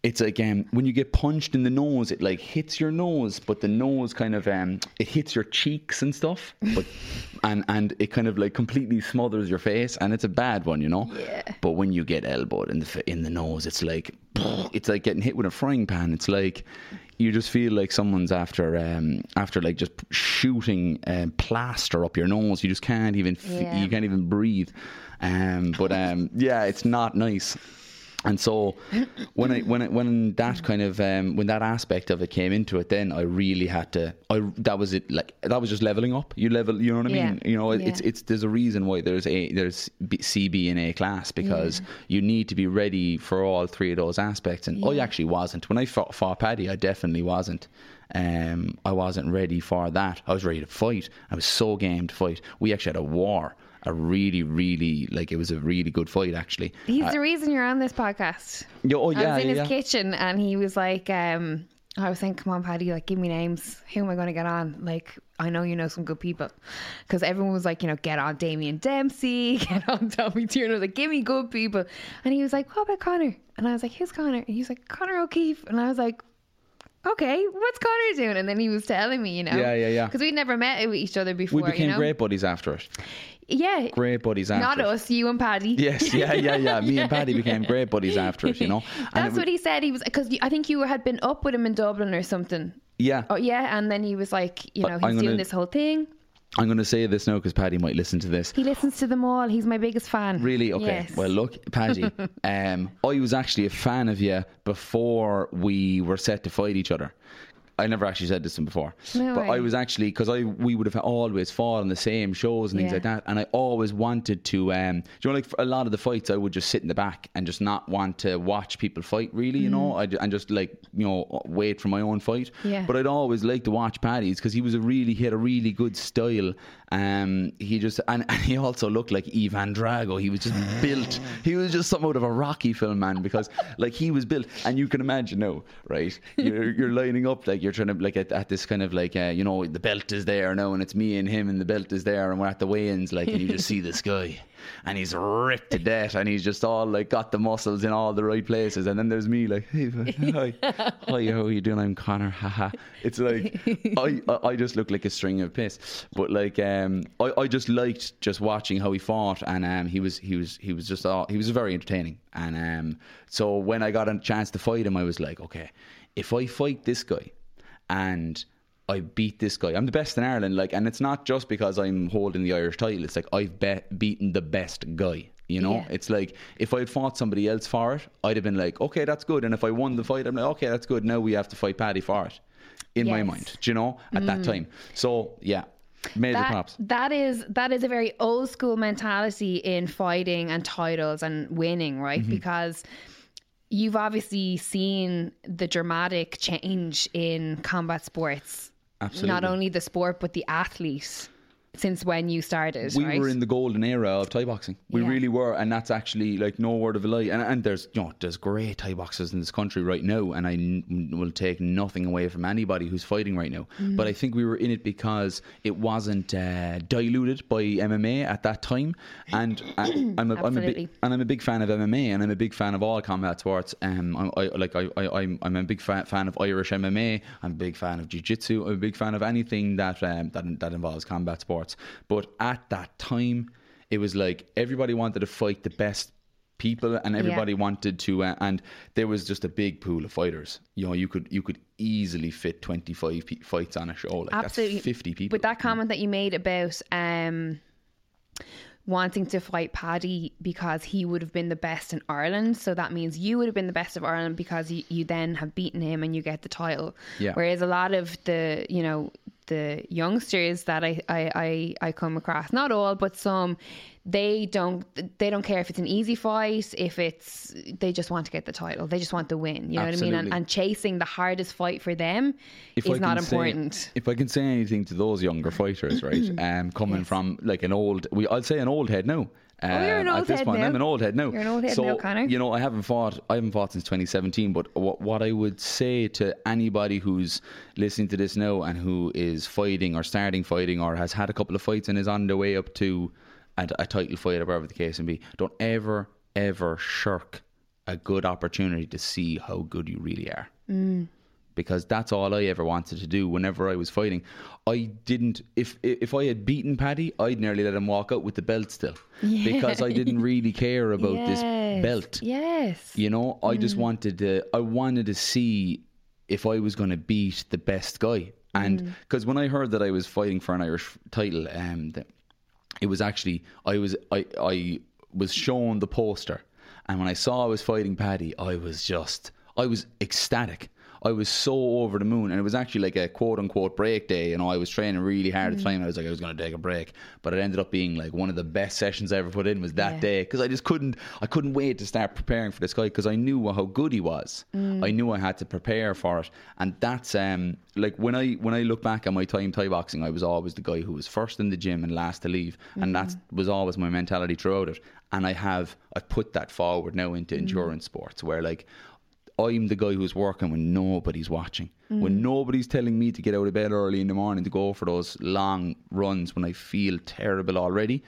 It's like um, when you get punched in the nose, it like hits your nose, but the nose kind of um, it hits your cheeks and stuff, but and and it kind of like completely smothers your face, and it's a bad one, you know. Yeah. But when you get elbowed in the in the nose, it's like it's like getting hit with a frying pan. It's like you just feel like someone's after um, after like just shooting um, plaster up your nose. You just can't even f- Yeah. you can't even breathe. Um, but um, yeah, it's not nice. And so when I when I, when that kind of um, when that aspect of it came into it, then I really had to. I that was it. Like that was just leveling up. You level. You know what I Yeah. mean? You know, it's Yeah. it's there's a reason why there's a there's B, CB and A class because you need to be ready for all three of those aspects. And I actually wasn't when I fought, fought Paddy. I definitely wasn't. Um, I wasn't ready for that. I was ready to fight. I was so game to fight. We actually had a war. A really, really like it was a really good fight actually. He's Uh, the reason you're on this podcast. yeah, oh, yeah, I was in yeah, his yeah. kitchen and he was like, um, I was saying, come on, Paddy, like, give me names. Who am I going to get on? Like, I know you know some good people. Because everyone was like, you know, get on Damien Dempsey, get on Tommy Tiernan. Like, give me good people. And he was like, what about Conor? And I was like, who's Conor? And he was like, Conor O'Keeffe. And I was like, okay, what's Conor doing? And then he was telling me, you know. Yeah, yeah, yeah. Because we'd never met each other before, We became you know. great buddies after it. Yeah. Great buddies after Not it. us, you and Paddy. Yes, yeah, yeah, yeah. Me and Paddy became great buddies after it, you know. And That's what he said. He was because I think you had been up with him in Dublin or something. Yeah, Oh yeah, and then he was like, you know, he's gonna- doing this whole thing. I'm going to say this now because Paddy might listen to this. He listens to them all. He's my biggest fan. Really? Okay. Yes. Well, look, Paddy, um, I was actually a fan of you before we were set to fight each other. I never actually said this to him before, No but way. I was actually because I we would have always fought on the same shows and things Yeah. like that, and I always wanted to. Um, do you know, like for a lot of the fights, I would just sit in the back and just not want to watch people fight. Really, you know, I and just like you know wait for my own fight. Mm. Yeah. But I'd always like to watch Paddy's because he was a really he had a really good style. Um, he just and, and he also looked like Ivan Drago. He was just built. He was just something out of a Rocky film, man. Because like he was built, and you can imagine now, right? You're you're lining up like you're trying to like at, at this kind of like uh, you know the belt is there now, and it's me and him, and the belt is there, and we're at the weigh-ins, like, and you just see this guy. And he's ripped to death, and he's just all like got the muscles in all the right places. And then there's me, like, hey, hi, hi, how are you doing? I'm Conor, haha. It's like I, I just look like a string of piss, but like um I, I just liked just watching how he fought, and um he was he was he was just all he was very entertaining, and um so when I got a chance to fight him, I was like, okay, if I fight this guy, and I beat this guy. I'm the best in Ireland, like, and it's not just because I'm holding the Irish title. It's like I've bet beaten the best guy. You know, Yeah. it's like if I had fought somebody else for it, I'd have been like, okay, that's good. And if I won the fight, I'm like, okay, that's good. Now we have to fight Paddy for it. In my Yes. Mm. mind, do you know, at that time. So yeah, major That, props. that is that is a very old school mentality in fighting and titles and winning, right? Mm-hmm. Because you've obviously seen the dramatic change in combat sports. Absolutely. Not only the sport, but the athlete since when you started, we right? were in the golden era of Thai boxing. We Yeah. really were, and that's actually like no word of a lie. And, and there's you know there's great Thai boxers in this country right now, and I n- will take nothing away from anybody who's fighting right now. Mm. But I think we were in it because it wasn't uh, diluted by MMA at that time, and I, I'm a, I'm a big and I'm a big fan of MMA, and I'm a big fan of all combat sports. Um, I, I like I, I I'm I'm a big fan, fan of Irish MMA. I'm a big fan of jiu-jitsu. I'm a big fan of anything that um, that that involves combat sports. But at that time, it was like everybody wanted to fight the best people, and everybody wanted to. Uh, and there was just a big pool of fighters. You know, you could you could easily fit 25 pe- fights on a show. Like Absolutely. that's 50 people. But that comment that you made about um, wanting to fight Paddy because he would have been the best in Ireland, so that means you would have been the best of Ireland because you, you then have beaten him and you get the title. Yeah. Whereas a lot of the you know the youngsters that I, I, I, I come across, not all, but some, they don't they don't care if it's an easy fight, if it's they just want to get the title, they just want the win. You know what I mean? And, Absolutely. and chasing the hardest fight for them if is not can say- important. if I can say anything to those younger fighters, right, um, coming from like an old, we I'd say an old head now. Oh, you're an Um, old at this head point, now. I'm an old head now. You're an old head so, now, Conor. You know, I haven't fought. I haven't fought since 2017. But what what I would say to anybody who's listening to this now and who is fighting or starting fighting or has had a couple of fights and is on their way up to a, a title fight or whatever the case may be, don't ever ever shirk a good opportunity to see how good you really are because that's all I ever wanted to do whenever I was fighting. I didn't if if I had beaten Paddy, I'd nearly let him walk out with the belt still because I didn't really care about this belt. Yes. You know, I just wanted to I wanted to see if I was going to beat the best guy. And because when I heard that I was fighting for an Irish title, um, it was actually I was I I was shown the poster, and when I saw I was fighting Paddy, I was just I was ecstatic. I was so over the moon, and it was actually like a quote unquote break day. You know, I was training really hard at the mm. time. I was like, I was going to take a break, but it ended up being like one of the best sessions I ever put in was that Yeah. day because I just couldn't, I couldn't wait to start preparing for this guy because I knew how good he was. Mm. I knew I had to prepare for it, and that's um like when I when I look back at my time Thai boxing, I was always the guy who was first in the gym and last to leave, and mm. that was always my mentality throughout it. And I have I've put that forward now into endurance sports where like I'm the guy who's working when nobody's watching. When mm. nobody's telling me to get out of bed early in the morning to go for those long runs when I feel terrible already.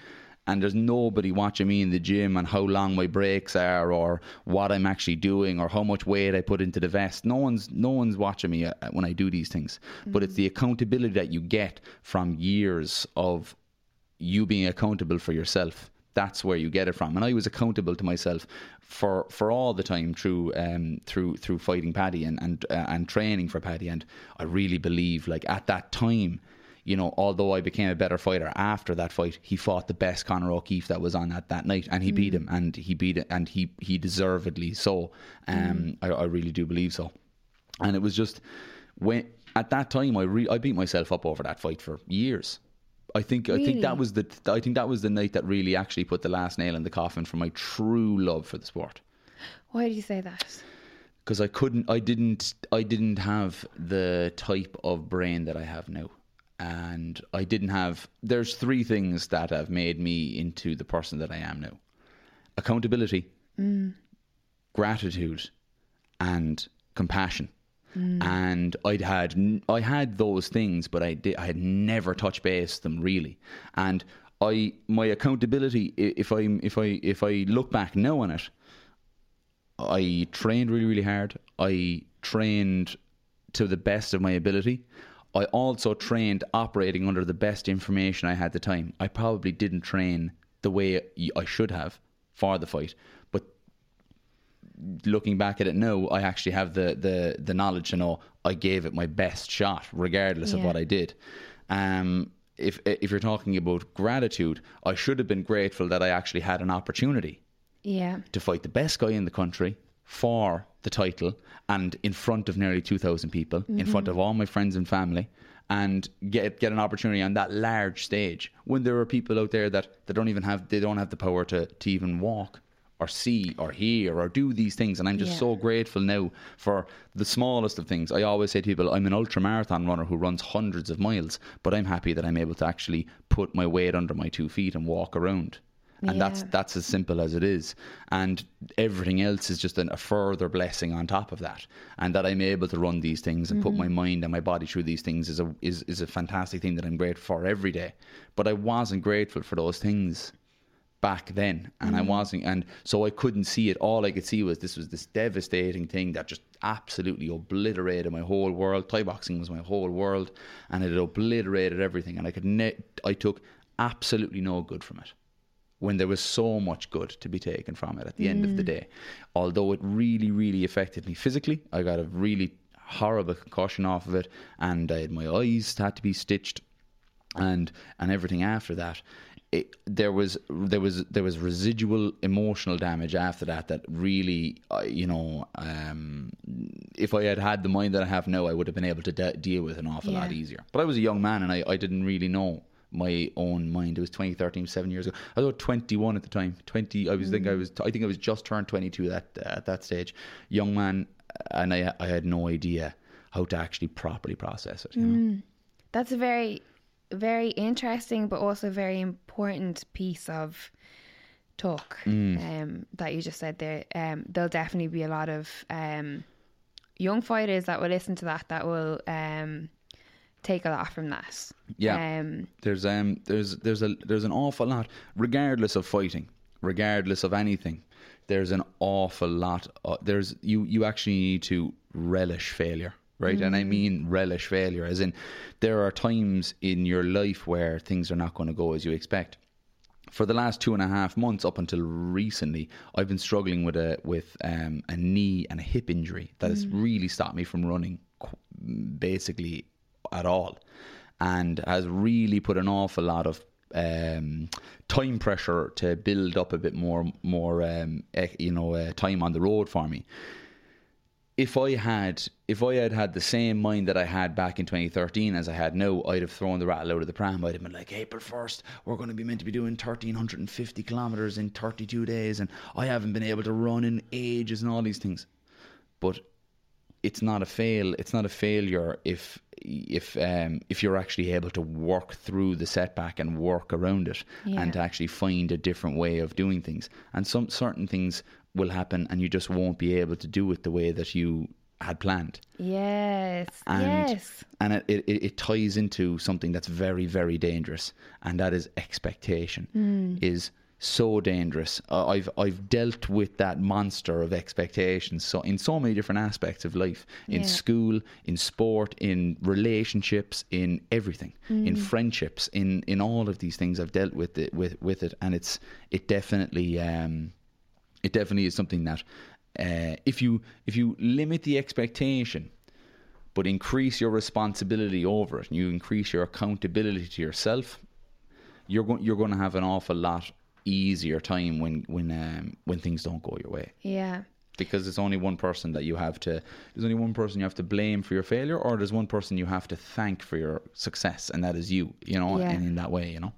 And there's nobody watching me in the gym and how long my breaks are or what I'm actually doing or how much weight I put into the vest. No one's no one's watching me uh, uh when I do these things. But it's mm. the accountability that you get from years of you being accountable for yourself. That's where you get it from. And I was accountable to myself for, for all the time through um, through through fighting Paddy and and uh, and training for Paddy. And I really believe, like at that time, you know, although I became a better fighter after that fight, he fought the best Conor O'Keeffe that was on at that night, and he beat him, and he beat it, and he he deservedly so. Um, I, I really do believe so. And it was just when at that time I re- I beat myself up over that fight for years. I think I think that was the I think that was the night that really actually put the last nail in the coffin for my true love for the sport. Why do you say that? Because I couldn't, I didn't, I didn't have the type of brain that I have now, and I didn't have. There's three things that have made me into the person that I am now: accountability, mm. gratitude, and compassion. Mm. And I'd had I had those things, but I did I had never touched base them really. And I my accountability, if I if I if I look back now on it, I trained really, really hard. I trained to the best of my ability. I also trained operating under the best information I had at the time. I probably didn't train the way I should have for the fight, looking back at it now, I actually have the the the knowledge to know I gave it my best shot, regardless of what I did. Um, if if you're talking about gratitude, I should have been grateful that I actually had an opportunity Yeah. to fight the best guy in the country for the title and in front of nearly 2,000 people, in front of all my friends and family, and get get an opportunity on that large stage when there are people out there that, that don't even have they don't have the power to, to even walk or see or hear or do these things. And I'm just Yeah. so grateful now for the smallest of things. I always say to people, I'm an ultra marathon runner who runs hundreds of miles, but I'm happy that I'm able to actually put my weight under my two feet and walk around. And that's Yeah. that's as simple as it is. And everything else is just an, a further blessing on top of that. And that I'm able to run these things and put my mm-hmm. mind and my body through these things is a is, is a fantastic thing that I'm grateful for every day. But I wasn't grateful for those things back then and I mm. wasn't and so I couldn't see it. All I could see was this was this devastating thing that just absolutely obliterated my whole world. Thai boxing was my whole world and it obliterated everything and I could ne- I took absolutely no good from it when there was so much good to be taken from it at the end of the mm. day. Although it really really affected me physically I got a really horrible concussion off of it and I had my eyes had to be stitched and and everything after that it, there was there was there was residual emotional damage after that that really uh, you know um, if I had had the mind that I have now I would have been able to de- deal with an awful lot easier. But I was a young man and I, I didn't really know my own mind. It was 2013 seven years ago. I was 21 at the time. 20 I was think I was I think I was just turned 22 that at that stage. Young man and I I had no idea how to actually properly process it you know? That's a very, very interesting, but also very important piece of talk um, that you just said there. Um, there'll definitely be a lot of um, young fighters that will listen to that that will um, take a lot from that. Yeah. Um, There's um there's there's a there's an awful lot, regardless of fighting, regardless of anything. There's an awful lot. Uh, there's you you actually need to relish failure, right? And I mean relish failure, as in there are times in your life where things are not going to go as you expect. For the last two and a half months, up until recently, I've been struggling with a with um, a knee and a hip injury that has really stopped me from running, basically at all, and has really put an awful lot of um, time pressure to build up a bit more more um, you know uh, time on the road for me if I had if I had had the same mind that I had back in 2013 as I had now, I'd have thrown the rattle out of the pram. I'd have been like, April 1st, we're going to be meant to be doing 1,350 kilometres in 32 days, and I haven't been able to run in ages and all these things. But it's not a fail. It's not a failure if if um, if you're actually able to work through the setback and work around it, Yeah. and to actually find a different way of doing things. And some certain things will happen, and you just won't be able to do it the way that you had planned. yes. And yes. and it, it, it ties into something that's very very dangerous, and that is expectation. Hmm. Is so dangerous. Uh, I've I've dealt with that monster of expectations so in so many different aspects of life, in Yeah. school, in sport, in relationships, in everything, Hmm. in friendships, in in all of these things. I've dealt with it with with it, and it's it definitely um, it definitely is something that uh, if you if you limit the expectation but increase your responsibility over it and you increase your accountability to yourself you're going you're going to have an awful lot easier time when when um, when things don't go your way Yeah. because there's only one person that you have to there's only one person you have to blame for your failure or there's one person you have to thank for your success and that is you you know Yeah. and in that way you know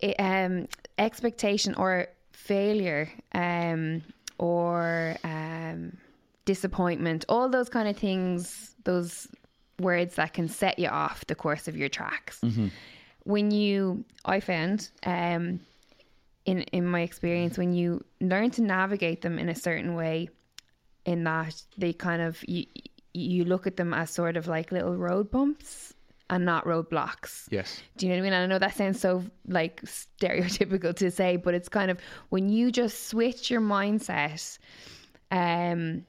it, um, expectation or failure um, or um, disappointment, all those kind of things, those words that can set you off the course of your tracks. When you, I found, um, in in my experience, when you learn to navigate them in a certain way, in that they kind of you you look at them as sort of like little road bumps and not roadblocks. yes Do you know what I mean? And I know that sounds so like stereotypical to say, but it's kind of when you just switch your mindset. Um,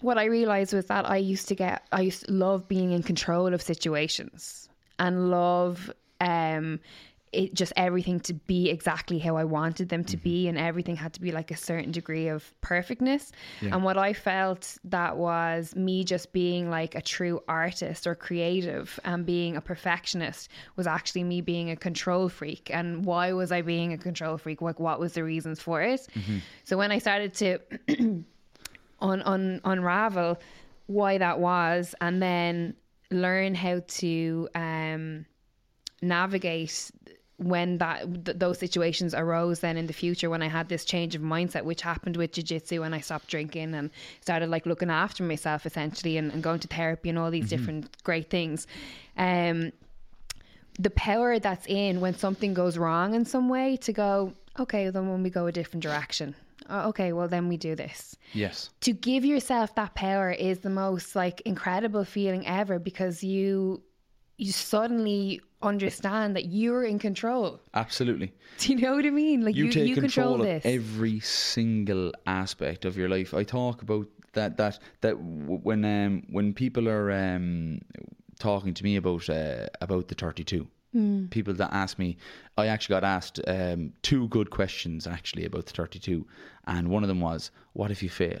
what I realized was that I used to get, I used to love being in control of situations and love um, it just everything to be exactly how I wanted them to be, and everything had to be like a certain degree of perfectness. And what I felt that was me just being like a true artist or creative and being a perfectionist was actually me being a control freak. And why was I being a control freak? Like, what was the reasons for it? So when I started to un, un, unravel why that was and then learn how to um, navigate when that th- those situations arose then in the future when I had this change of mindset which happened with jiu-jitsu and I stopped drinking and started like looking after myself essentially and, and going to therapy and all these different great things. Um the power that's in when something goes wrong in some way to go okay then when we go a different direction oh, okay well then we do this. Yes. to give yourself that power is the most like incredible feeling ever because you you suddenly understand that you're in control. Absolutely. Do you know what I mean? Like you, you, take you control, control of this. every single aspect of your life. I talk about that that that when um when people are um talking to me about uh, about the 32 Hmm. people that ask me I actually got asked um two good questions actually about the 32 and one of them was what if you fail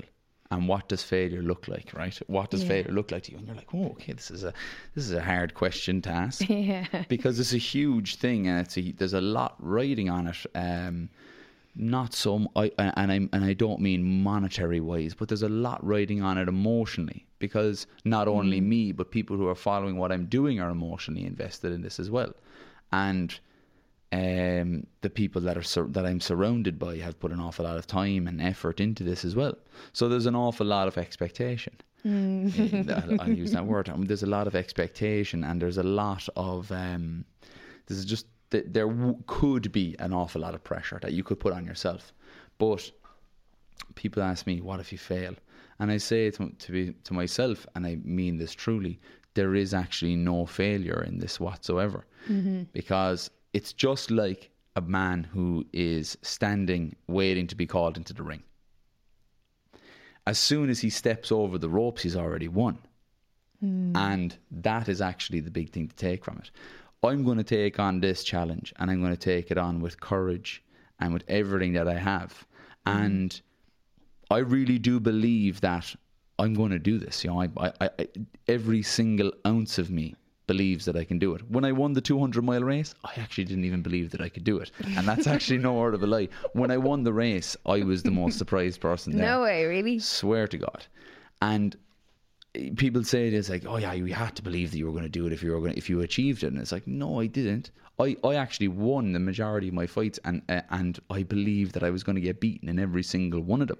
and what does failure look like right what does Yeah. failure look like to you and you're like oh okay this is a this is a hard question to ask yeah. because it's a huge thing and it's a, there's a lot riding on it. Um, not so, I, and I and I don't mean monetary wise, but there's a lot riding on it emotionally because not only me, but people who are following what I'm doing are emotionally invested in this as well, and um, the people that are sur- that I'm surrounded by have put an awful lot of time and effort into this as well. So there's an awful lot of expectation. I'll, I'll use that word. Um, there's a lot of expectation, and there's a lot of um, this is just th- there w- could be an awful lot of pressure that you could put on yourself, but people ask me, "What if you fail?" And I say to to, be, to myself, and I mean this truly, there is actually no failure in this whatsoever, because it's just like a man who is standing waiting to be called into the ring. As soon as he steps over the ropes, he's already won. Hmm. And that is actually the big thing to take from it. I'm going to take on this challenge and I'm going to take it on with courage and with everything that I have. Hmm. And I really do believe that I'm going to do this. You know, I, I, I, every single ounce of me believes that I can do it. When I won the 200 mile race, I actually didn't even believe that I could do it. And that's actually no word of a lie. When I won the race, I was the most surprised person there. No way, really. Swear to God. And people say it is like, oh yeah, you had to believe that you were going to do it if you were going if you achieved it, and it's like, no, I didn't. I, I actually won the majority of my fights, and uh, and I believed that I was going to get beaten in every single one of them.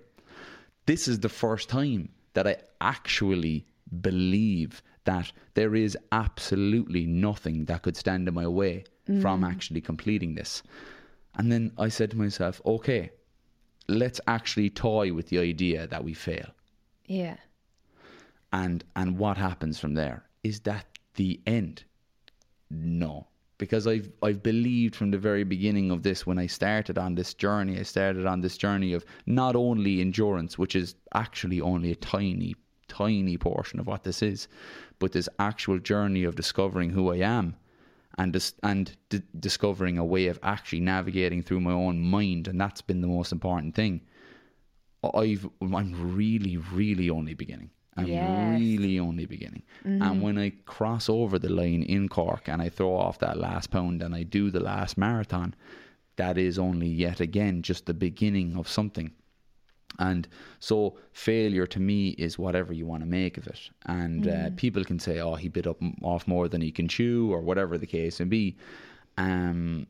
This is the first time that I actually believe that there is absolutely nothing that could stand in my way from mm. actually completing this. And then I said to myself, okay, let's actually toy with the idea that we fail Yeah. and and what happens from there is that the end no because i've i've believed from the very beginning of this when i started on this journey i started on this journey of not only endurance which is actually only a tiny tiny portion of what this is but this actual journey of discovering who i am and dis- and d- discovering a way of actually navigating through my own mind and that's been the most important thing I've I'm really really only beginning. I'm Yes. really only beginning. And mm-hmm. when I cross over the line in Cork and I throw off that last pound and I do the last marathon, that is only yet again just the beginning of something. And so failure to me is whatever you want to make of it. And uh, people can say, "Oh, he bit up off more than he can chew," or whatever the case may be. Um,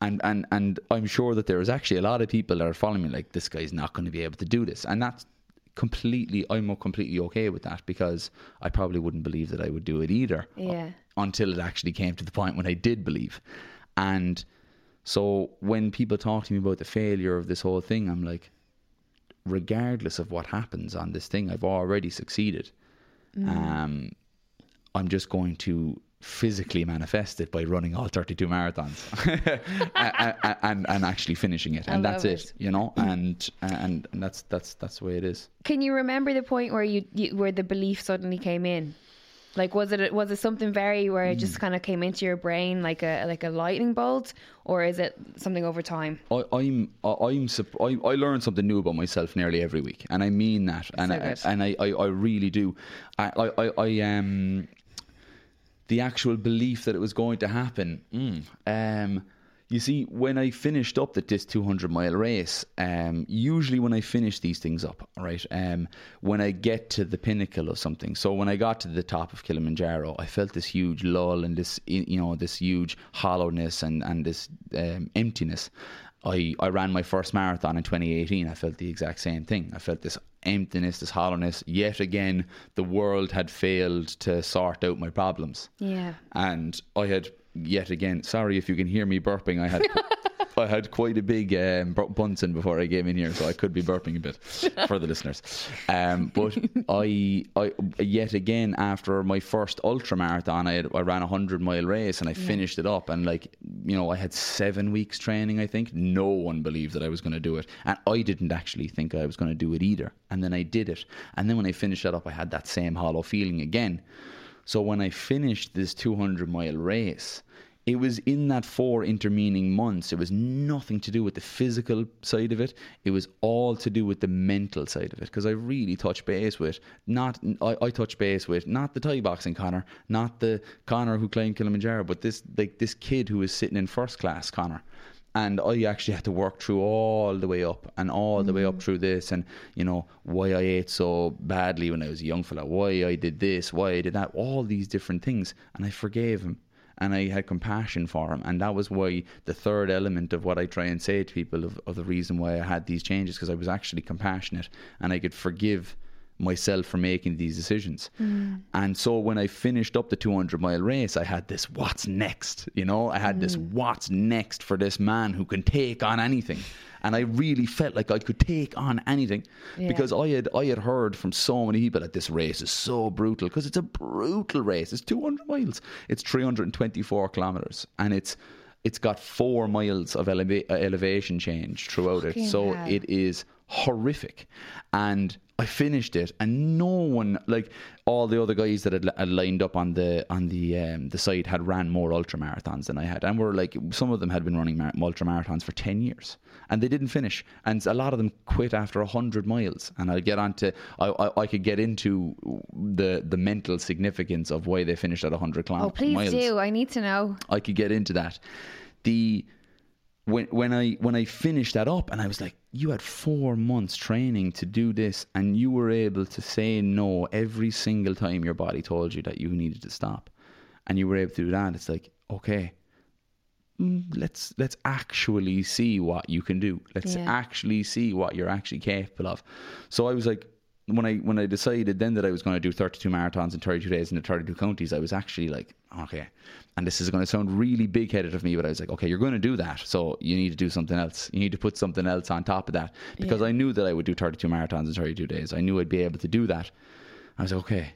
and and and I'm sure that there is actually a lot of people that are following me like this guy's not going to be able to do this, and that's completely I'm completely okay with that because I probably wouldn't believe that I would do it either Yeah. until it actually came to the point when I did believe, and so when people talk to me about the failure of this whole thing, I'm like, regardless of what happens on this thing, I've already succeeded. Um, I'm just going to physically manifest it by running all 32 marathons and, and and actually finishing it, and that's it. it. You know, and and and that's that's that's the way it is. Can you remember the point where you, you where the belief suddenly came in? Like was it was it something very where it Mm. just kind of came into your brain like a like a lightning bolt, or is it something over time? I, I'm I- I'm I, I learn something new about myself nearly every week, and I mean that, and So I, and I, I, I really do. I, I, I, I um the actual belief that it was going to happen. Mm, um, You see, when I finished up at this 200 mile race, um, usually when I finish these things up, right, um, when I get to the pinnacle of something, so when I got to the top of Kilimanjaro, I felt this huge lull and this, you know, this huge hollowness and, and this um, emptiness. I, I ran my first marathon in 2018. I felt the exact same thing. I felt this emptiness, this hollowness. Yet again, the world had failed to sort out my problems. Yeah. And I had yet again. Sorry if you can hear me burping. I had. I had quite a big um, Bunsen before I came in here, so I could be burping a bit for the listeners. Um, but I, I, yet again, after my first ultra marathon, I, had, I ran a hundred mile race and I yeah. finished it up. And like, you know, I had seven weeks training. I think no one believed that I was going to do it, and I didn't actually think I was going to do it either. And then I did it, and then when I finished that up, I had that same hollow feeling again. So when I finished this 200 mile race, it was in that four intervening months. It was nothing to do with the physical side of it. It was all to do with the mental side of it. Because I really touched base with not I, I touched base with not the Thai boxing Conor, not the Conor who climbed Kilimanjaro, but this like this kid who was sitting in first class Conor and I actually had to work through all the way up and all the way up mm. through this and you know why I ate so badly when I was a young fella why I did this why I did that all these different things and I forgave him and I had compassion for him and that was why the third element of what I try and say to people of, of the reason why I had these changes because I was actually compassionate and I could forgive myself for making these decisions. Mm. And so when I finished up the 200 mile race, I had this what's next, you know, I had mm. this what's next for this man who can take on anything. And I really felt like I could take on anything yeah. because I had I had heard from so many people that this race is so brutal because it's a brutal race. It's 200 miles. It's 324 kilometers and it's it's got four miles of eleva- elevation change throughout Fucking it. So hell. it is horrific. And I finished it, and no one like all the other guys that had, had lined up on the on the um, the site had ran more ultra marathons than I had, and were like some of them had been running mar- ultra marathons for ten years, and they didn't finish, and a lot of them quit after hundred miles. And I'll get onto I, I, I could get into the the mental significance of why they finished at hundred kilometers. Oh, please do! I need to know. I could get into that. The when when I when I finished that up and I was like, you had four months training to do this and you were able to say no every single time your body told you that you needed to stop. And you were able to do that, it's like, okay, mm, let's let's actually see what you can do. Let's yeah. actually see what you're actually capable of. So I was like, when I when I decided then that I was going to do 32 marathons in 32 days in the 32 counties, I was actually like, okay. And this is going to sound really big headed of me, but I was like, okay, you're going to do that, so you need to do something else. You need to put something else on top of that because yeah. I knew that I would do 32 marathons in 32 days. I knew I'd be able to do that. I was like, okay,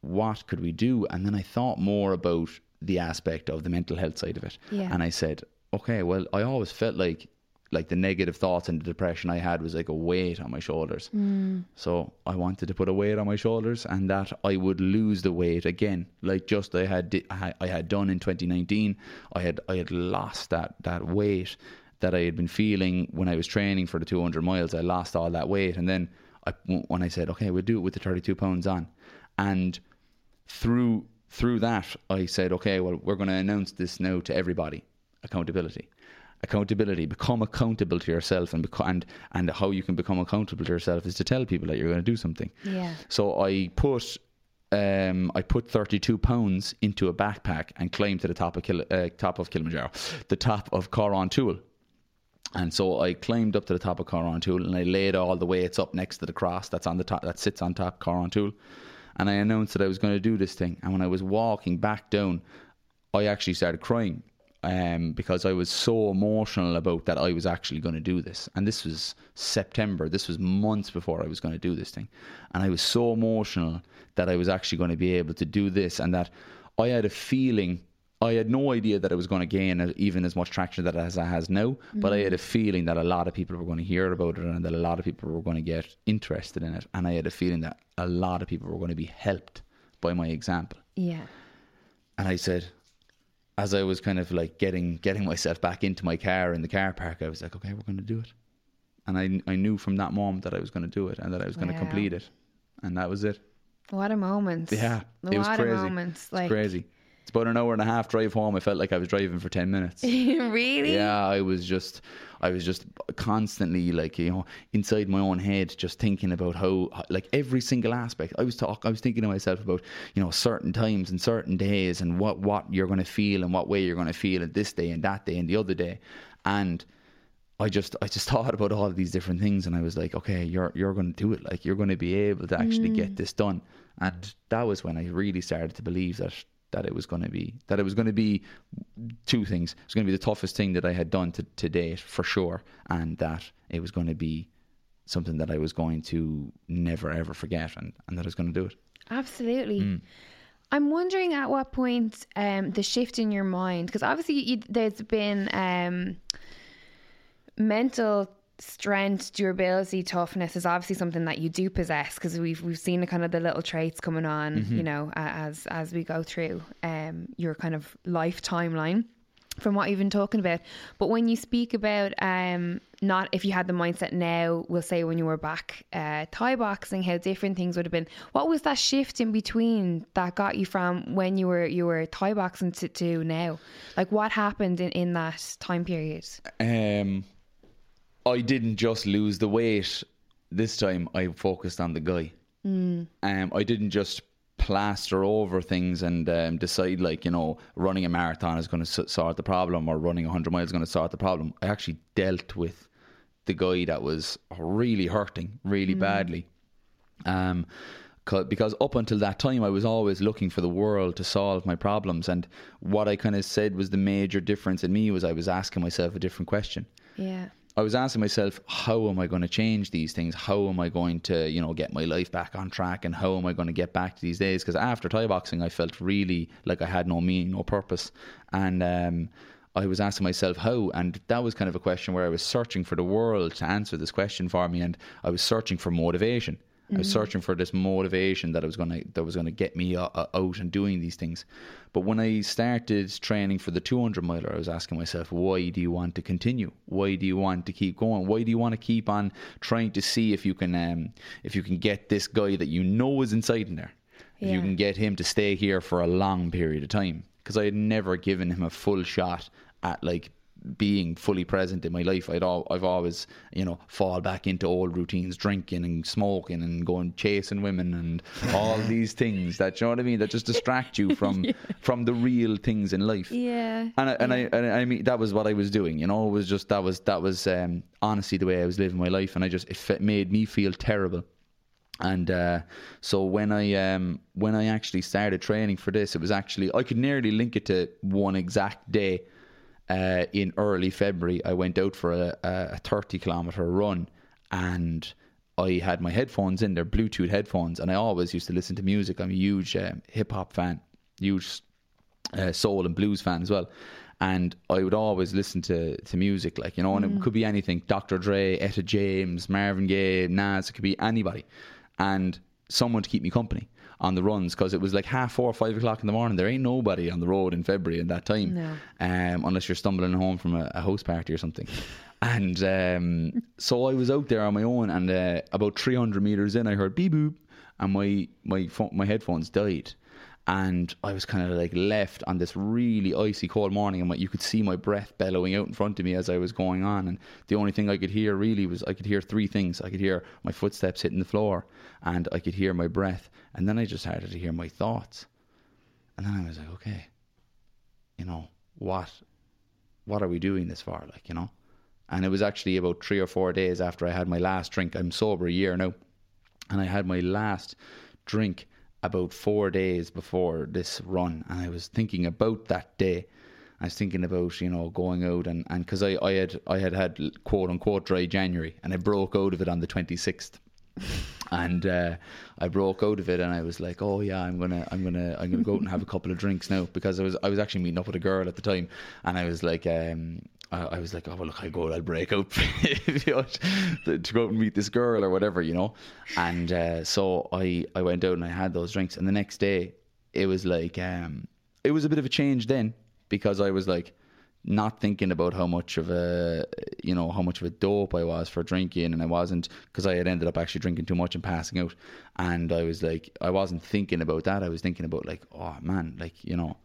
what could we do? And then I thought more about the aspect of the mental health side of it, yeah. and I said, okay, well, I always felt like like the negative thoughts and the depression I had was like a weight on my shoulders. Mm. So I wanted to put a weight on my shoulders and that I would lose the weight again, like just I had I had done in 2019. I had I had lost that that weight that I had been feeling when I was training for the 200 miles. I lost all that weight, and then I, when I said, okay, we'll do it with the 32 pounds on, and through through that, I said, okay, well, we're going to announce this now to everybody accountability accountability. Become accountable to yourself, and beco- and and how you can become accountable to yourself is to tell people that you're going to do something. Yeah. So I put. Um, I put 32 pounds into a backpack and climbed to the top of Kil- uh, top of Kilimanjaro, the top of Toul. And so I climbed up to the top of Toul and I laid all the weights up next to the cross that's on the top that sits on top of Toul. And I announced that I was going to do this thing. And when I was walking back down, I actually started crying um, because I was so emotional about that I was actually going to do this. And this was September. This was months before I was going to do this thing. And I was so emotional that I was actually going to be able to do this and that I had a feeling. I had no idea that I was going to gain even as much traction that as it has now, mm-hmm. but I had a feeling that a lot of people were going to hear about it and that a lot of people were going to get interested in it. And I had a feeling that a lot of people were going to be helped by my example. Yeah. And I said, as I was kind of like getting getting myself back into my car in the car park, I was like, okay, we're going to do it. And I I knew from that moment that I was going to do it and that I was going to complete it, and that was it. What a moment! Yeah, it was crazy. moments, like crazy. It's about an hour and a half drive home. I felt like I was driving for ten minutes. really? Yeah, I was just, I was just constantly like you know inside my own head, just thinking about how like every single aspect. I was talk, I was thinking to myself about you know certain times and certain days and what what you're going to feel and what way you're going to feel at this day and that day and the other day, and. I just I just thought about all of these different things and I was like, okay, you're you're going to do it. Like you're going to be able to actually get mm. this done. And that was when I really started to believe that that it was going to be that it was going to be two things. It was going to be the toughest thing that I had done to, to date for sure, and that it was going to be something that I was going to never ever forget, and, and that I was going to do it. Absolutely. Mm. I'm wondering at what point um, the shift in your mind, because obviously you, there's been um, mental strength, durability, toughness is obviously something that you do possess because we've we've seen the kind of the little traits coming on, Mm-hmm. you know, as as we go through um, your kind of life timeline from what you've been talking about. But when you speak about um, not if you had the mindset now, we'll say when you were back uh, Thai boxing, how different things would have been. What was that shift in between that got you from when you were you were Thai boxing to, to now? Like what happened in, in that time period? Um, I didn't just lose the weight this time. I focused on the guy. Mm. Um, I didn't just plaster over things and um, decide like you know running a marathon is going to sort the problem or running 100 miles is going to sort the problem. I actually dealt with the guy that was really hurting really badly. Um, 'cause- because up until that time, I was always looking for the world to solve my problems, and what I kind of said was the major difference in me was I was asking myself a different question. Yeah. I was asking myself, how am I going to change these things? How am I going to, you know, get my life back on track? And how am I going to get back to these days? Because after Thai boxing, I felt really like I had no meaning, no purpose. And um, I was asking myself how. And that was kind of a question where I was searching for the world to answer this question for me. And I was searching for motivation. I was searching for this motivation that I was gonna that was gonna get me uh, uh, out and doing these things. But when I started training for the 200 miler, I was asking myself, why do you want to continue? Why do you want to keep going? Why do you want to keep on trying to see if you can um, if you can get this guy that you know is inside in there, if you can get him to stay here for a long period of time? Because I had never given him a full shot at like being fully present in my life. I'd all, I've always, you know, fall back into old routines, drinking and smoking and going chasing women and all these things that you know what I mean that just distract you from from the real things in life. Yeah. And I, and I and I mean that was what I was doing. You know, it was just that was that was um, honestly the way I was living my life, and I just it made me feel terrible. And uh, so when I um, when I actually started training for this, it was actually I could nearly link it to one exact day. Uh, in early February, I went out for a, a 30 kilometer run, and I had my headphones in, they're Bluetooth headphones, and I always used to listen to music. I'm a huge um, hip hop fan, huge uh, soul and blues fan as well. And I would always listen to, to music, like, you know, and it could be anything Dr. Dre, Etta James, Marvin Gaye, Nas, it could be anybody. And someone to keep me company on the runs because it was like half four, five o'clock in the morning. There ain't nobody on the road in February in that time, No. um, unless you're stumbling home from a, a house party or something. And um, so I was out there on my own, and uh, about 300 meters in, I heard beep boop, and my my phone, my headphones died. And I was kind of like left on this really icy cold morning, and you could see my breath bellowing out in front of me as I was going on. And the only thing I could hear really was I could hear three things. I could hear my footsteps hitting the floor, and I could hear my breath. And then I just started to hear my thoughts. And then I was like, okay, you know, what what are we doing this for? Like, you know? And it was actually about three or four days after I had my last drink. I'm sober a year now. And I had my last drink about four days before this run. And I was thinking about that day. I was thinking about, you know, going out and, and cause I, I had, I had had quote unquote dry January and I broke out of it on the 26th and uh, I broke out of it, and I was like, "Oh yeah, I'm gonna, I'm gonna, I'm gonna go out and have a couple of drinks now," because I was, I was actually meeting up with a girl at the time, and I was like, um, I, I was like, "Oh well, look, I go, I'll break to to go out and meet this girl or whatever, you know," and uh, so I, I went out and I had those drinks, and the next day it was like, um, it was a bit of a change then because I was like not thinking about how much of a you know how much of a dope I was for drinking. And I wasn't because I had ended up actually drinking too much and passing out. And I was like I wasn't thinking about that. I was thinking about like oh man like you know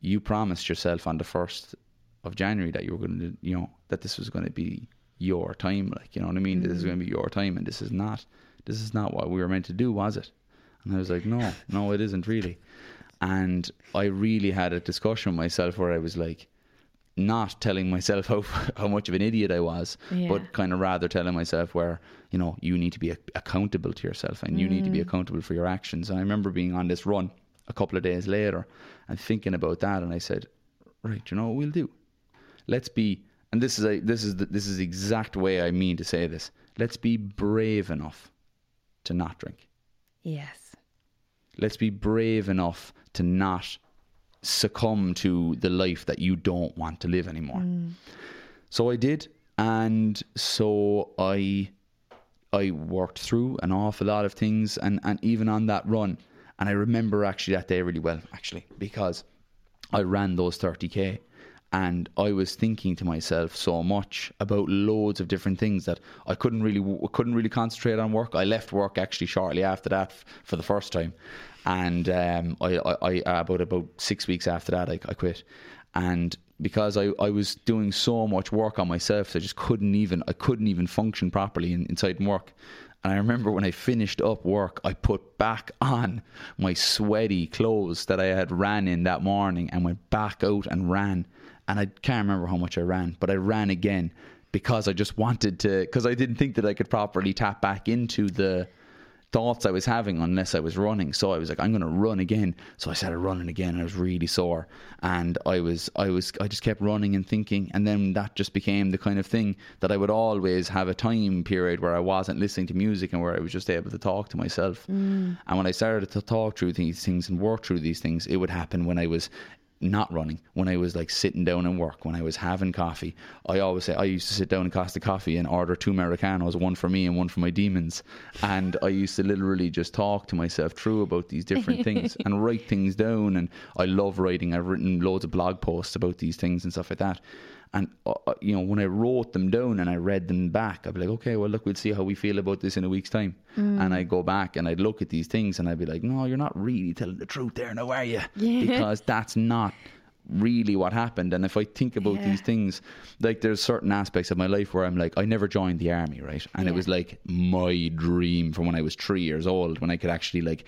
you promised yourself on the first of January that you were going to, you know, that this was going to be your time. Like, you know what I mean? This is mm-hmm. going to be your time, and this is not. This is not what we were meant to do, was it? And I was like, no, no, it isn't really. And I really had a discussion with myself where I was like, not telling myself how how much of an idiot I was, Yeah. but kind of rather telling myself where you know you need to be ac- accountable to yourself and you need to be mm. accountable for your actions. And I remember being on this run a couple of days later and thinking about that, and I said, right, you know what we'll do? Let's be, and this is a this is the, this is the exact way I mean to say this. Let's be brave enough to not drink. Yes. Let's be brave enough to not succumb to the life that you don't want to live anymore. Mm. So I did, and so I I worked through an awful lot of things, and and even on that run, and I remember actually that day really well, actually, because I ran those thirty k. And I was thinking to myself so much about loads of different things that I couldn't really couldn't really concentrate on work. I left work actually shortly after that f- for the first time, and um, I, I, I about about six weeks after that I, I quit, and because I, I was doing so much work on myself, I just couldn't even I couldn't even function properly in, inside work. And I remember when I finished up work, I put back on my sweaty clothes that I had ran in that morning and went back out and ran. And I can't remember how much I ran, but I ran again because I just wanted to, because I didn't think that I could properly tap back into the thoughts I was having unless I was running. So I was like, I'm going to run again. So I started running again. And I was really sore, and I was, I was, I just kept running and thinking, and then that just became the kind of thing that I would always have a time period where I wasn't listening to music and where I was just able to talk to myself. Mm. And when I started to talk through these things and work through these things, it would happen when I was not running when I was like sitting down and work when I was having coffee I always say I used to sit down and Costa coffee and order two Americanos one for me and one for my demons. And I used to literally just talk to myself through about these different things and write things down. And I love writing. I've written loads of blog posts about these things and stuff like that and uh, uh, you know when I wrote them down and I read them back I'd be like okay well look we'll see how we feel about this in a week's time. And I'd go back and I'd look at these things and I'd be like no you're not really telling the truth there now are you? Because that's not really what happened and if I think about Yeah. these things like there's certain aspects of my life where I'm like I never joined the army right and it was like my dream from when I was three years old when I could actually like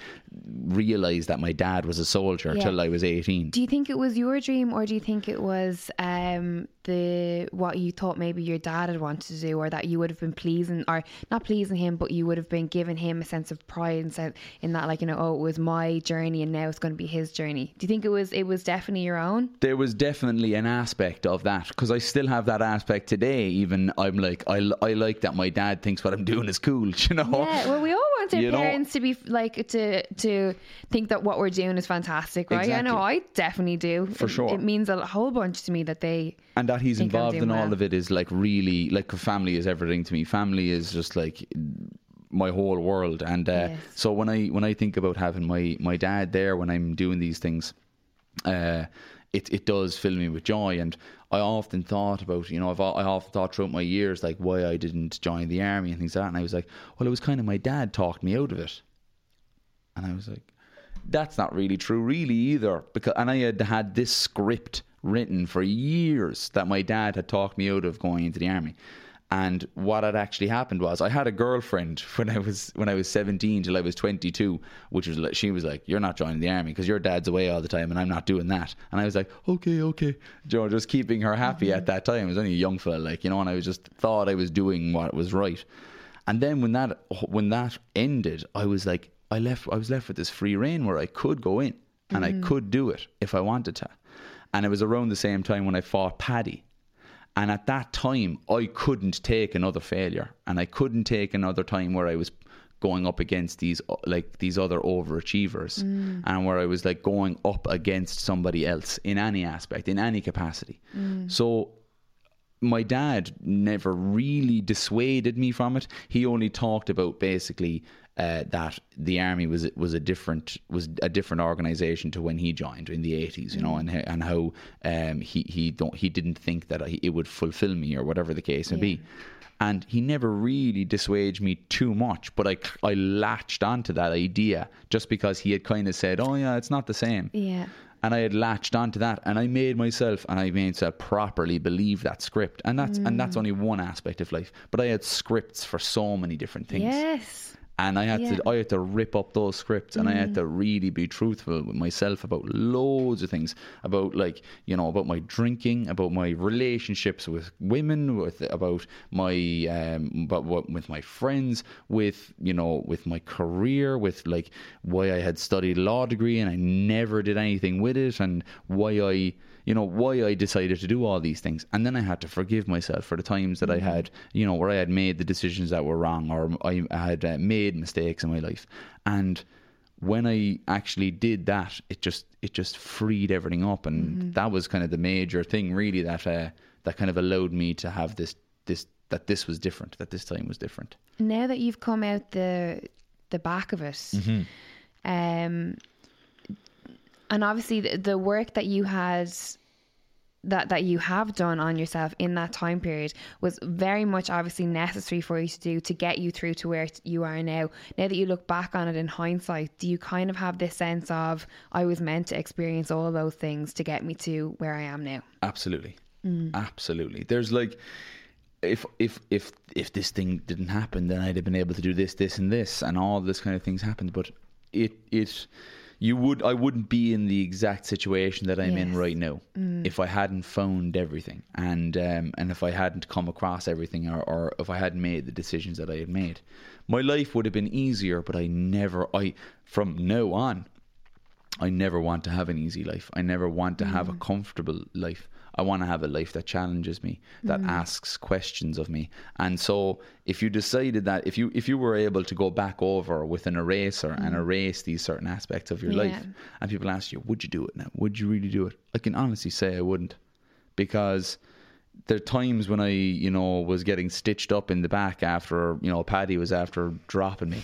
realize that my dad was a soldier Yeah. till I was 18 Do you think it was your dream, or do you think it was um, the what you thought maybe your dad had wanted to do, or that you would have been pleasing, or not pleasing him, but you would have been giving him a sense of pride and sense in that, like you know, oh, it was my journey, and now it's going to be his journey. Do you think it was it was definitely your own? There was definitely an aspect of that because I still have that aspect today. Even I'm like, I, I like that my dad thinks what I'm doing is cool, you know? Yeah, well, we all want our You know- parents to be like to to think that what we're doing is fantastic, right? I know I definitely do. For It- sure. it means a whole bunch to me that they. and that he's involved in all well. of it is like really like family is everything to me. Family is just like my whole world. And uh, Yes. so when I when I think about having my my dad there when I'm doing these things, uh, it it does fill me with joy. And I often thought about you know I've, I often thought throughout my years like why I didn't join the army and things like that. And I was like, well, it was kind of my dad talked me out of it. And I was like, that's not really true, really either. Because and I had had this script written for years that my dad had talked me out of going into the army. And what had actually happened was I had a girlfriend when I was when I was 17 till I was 22, which was like she was like, "You're not joining the army because your dad's away all the time, and I'm not doing that." And I was like, "Okay, okay," you know, just keeping her happy at mm-hmm. that time. I was only a young fella, like you know, and I was just thought I was doing what was right. And then when that when that ended, I was like, I left. I was left with this free reign where I could go in and I mm-hmm. could do it if I wanted to. And it was around the same time when I fought Paddy. And at that time, I couldn't take another failure, and I couldn't take another time where I was going up against these uh, like these other overachievers, and where I was like going up against somebody else in any aspect, in any capacity. So my dad never really dissuaded me from it. He only talked about basically uh, that the army was was a different was a different organization to when he joined in the eighties, you know, and and how um, he he don't he didn't think that it would fulfill me or whatever the case may be. And he never really dissuaded me too much, but I, I latched onto that idea just because he had kind of said, "Oh yeah, it's not the same." Yeah. and I had latched onto that, and I made myself and I made myself properly believe that script, and that's and that's only one aspect of life. But I had scripts for so many different things Yes. And I had Yeah. to I had to rip up those scripts and I had to really be truthful with myself about loads of things about like you know about my drinking about my relationships with women with about my um but what with my friends with you know with my career with like why I had studied law degree and I never did anything with it and why I you know why I decided to do all these things, and then I had to forgive myself for the times that I had, you know, where I had made the decisions that were wrong, or I had uh, made mistakes in my life, and when I actually did that, it just it just freed everything up, and that was kind of the major thing, really, that uh, that kind of allowed me to have this this that this was different, that this time was different. Now that you've come out the the back of it, Mm-hmm. um, and obviously the, the work that you had that that you have done on yourself in that time period was very much obviously necessary for you to do to get you through to where you are now. Now that you look back on it in hindsight, do you kind of have this sense of I was meant to experience all those things to get me to where I am now? Absolutely. Mm. Absolutely. There's like if if if if this thing didn't happen then I'd have been able to do this, this and this and all this kind of things happened. But it it you would I wouldn't be in the exact situation that I'm in right now if I hadn't found everything and um, and if I hadn't come across everything or, or if I hadn't made the decisions that I had made. My life would have been easier, but I never I from now on I never want to have an easy life. I never want to have a comfortable life. I want to have a life that challenges me, that mm-hmm. asks questions of me. And so if you decided that if you if you were able to go back over with an eraser and mm-hmm. erase these certain aspects of your life and people ask you, would you do it now? Would you really do it? I can honestly say I wouldn't. Because there are times when I, you know, was getting stitched up in the back after, you know, Paddy was after dropping me.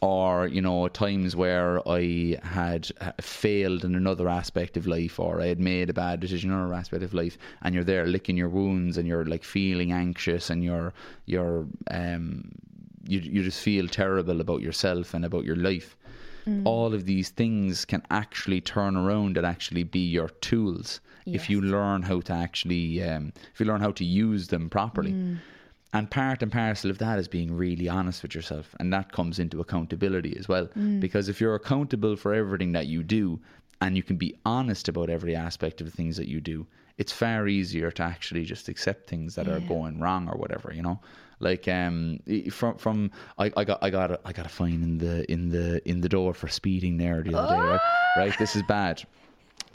Or, you know, times where I had uh, failed in another aspect of life or I had made a bad decision in another aspect of life and you're there licking your wounds and you're like feeling anxious and you're, you're, um, you, you just feel terrible about yourself and about your life. All of these things can actually turn around and actually be your tools if you learn how to actually, um, if you learn how to use them properly. And part and parcel of that is being really honest with yourself. And that comes into accountability as well. Because if you're accountable for everything that you do and you can be honest about every aspect of the things that you do, it's far easier to actually just accept things that are going wrong or whatever, you know? Like um from from I, I got I got a, I got a fine in the in the in the door for speeding there the other day, right? Right, this is bad.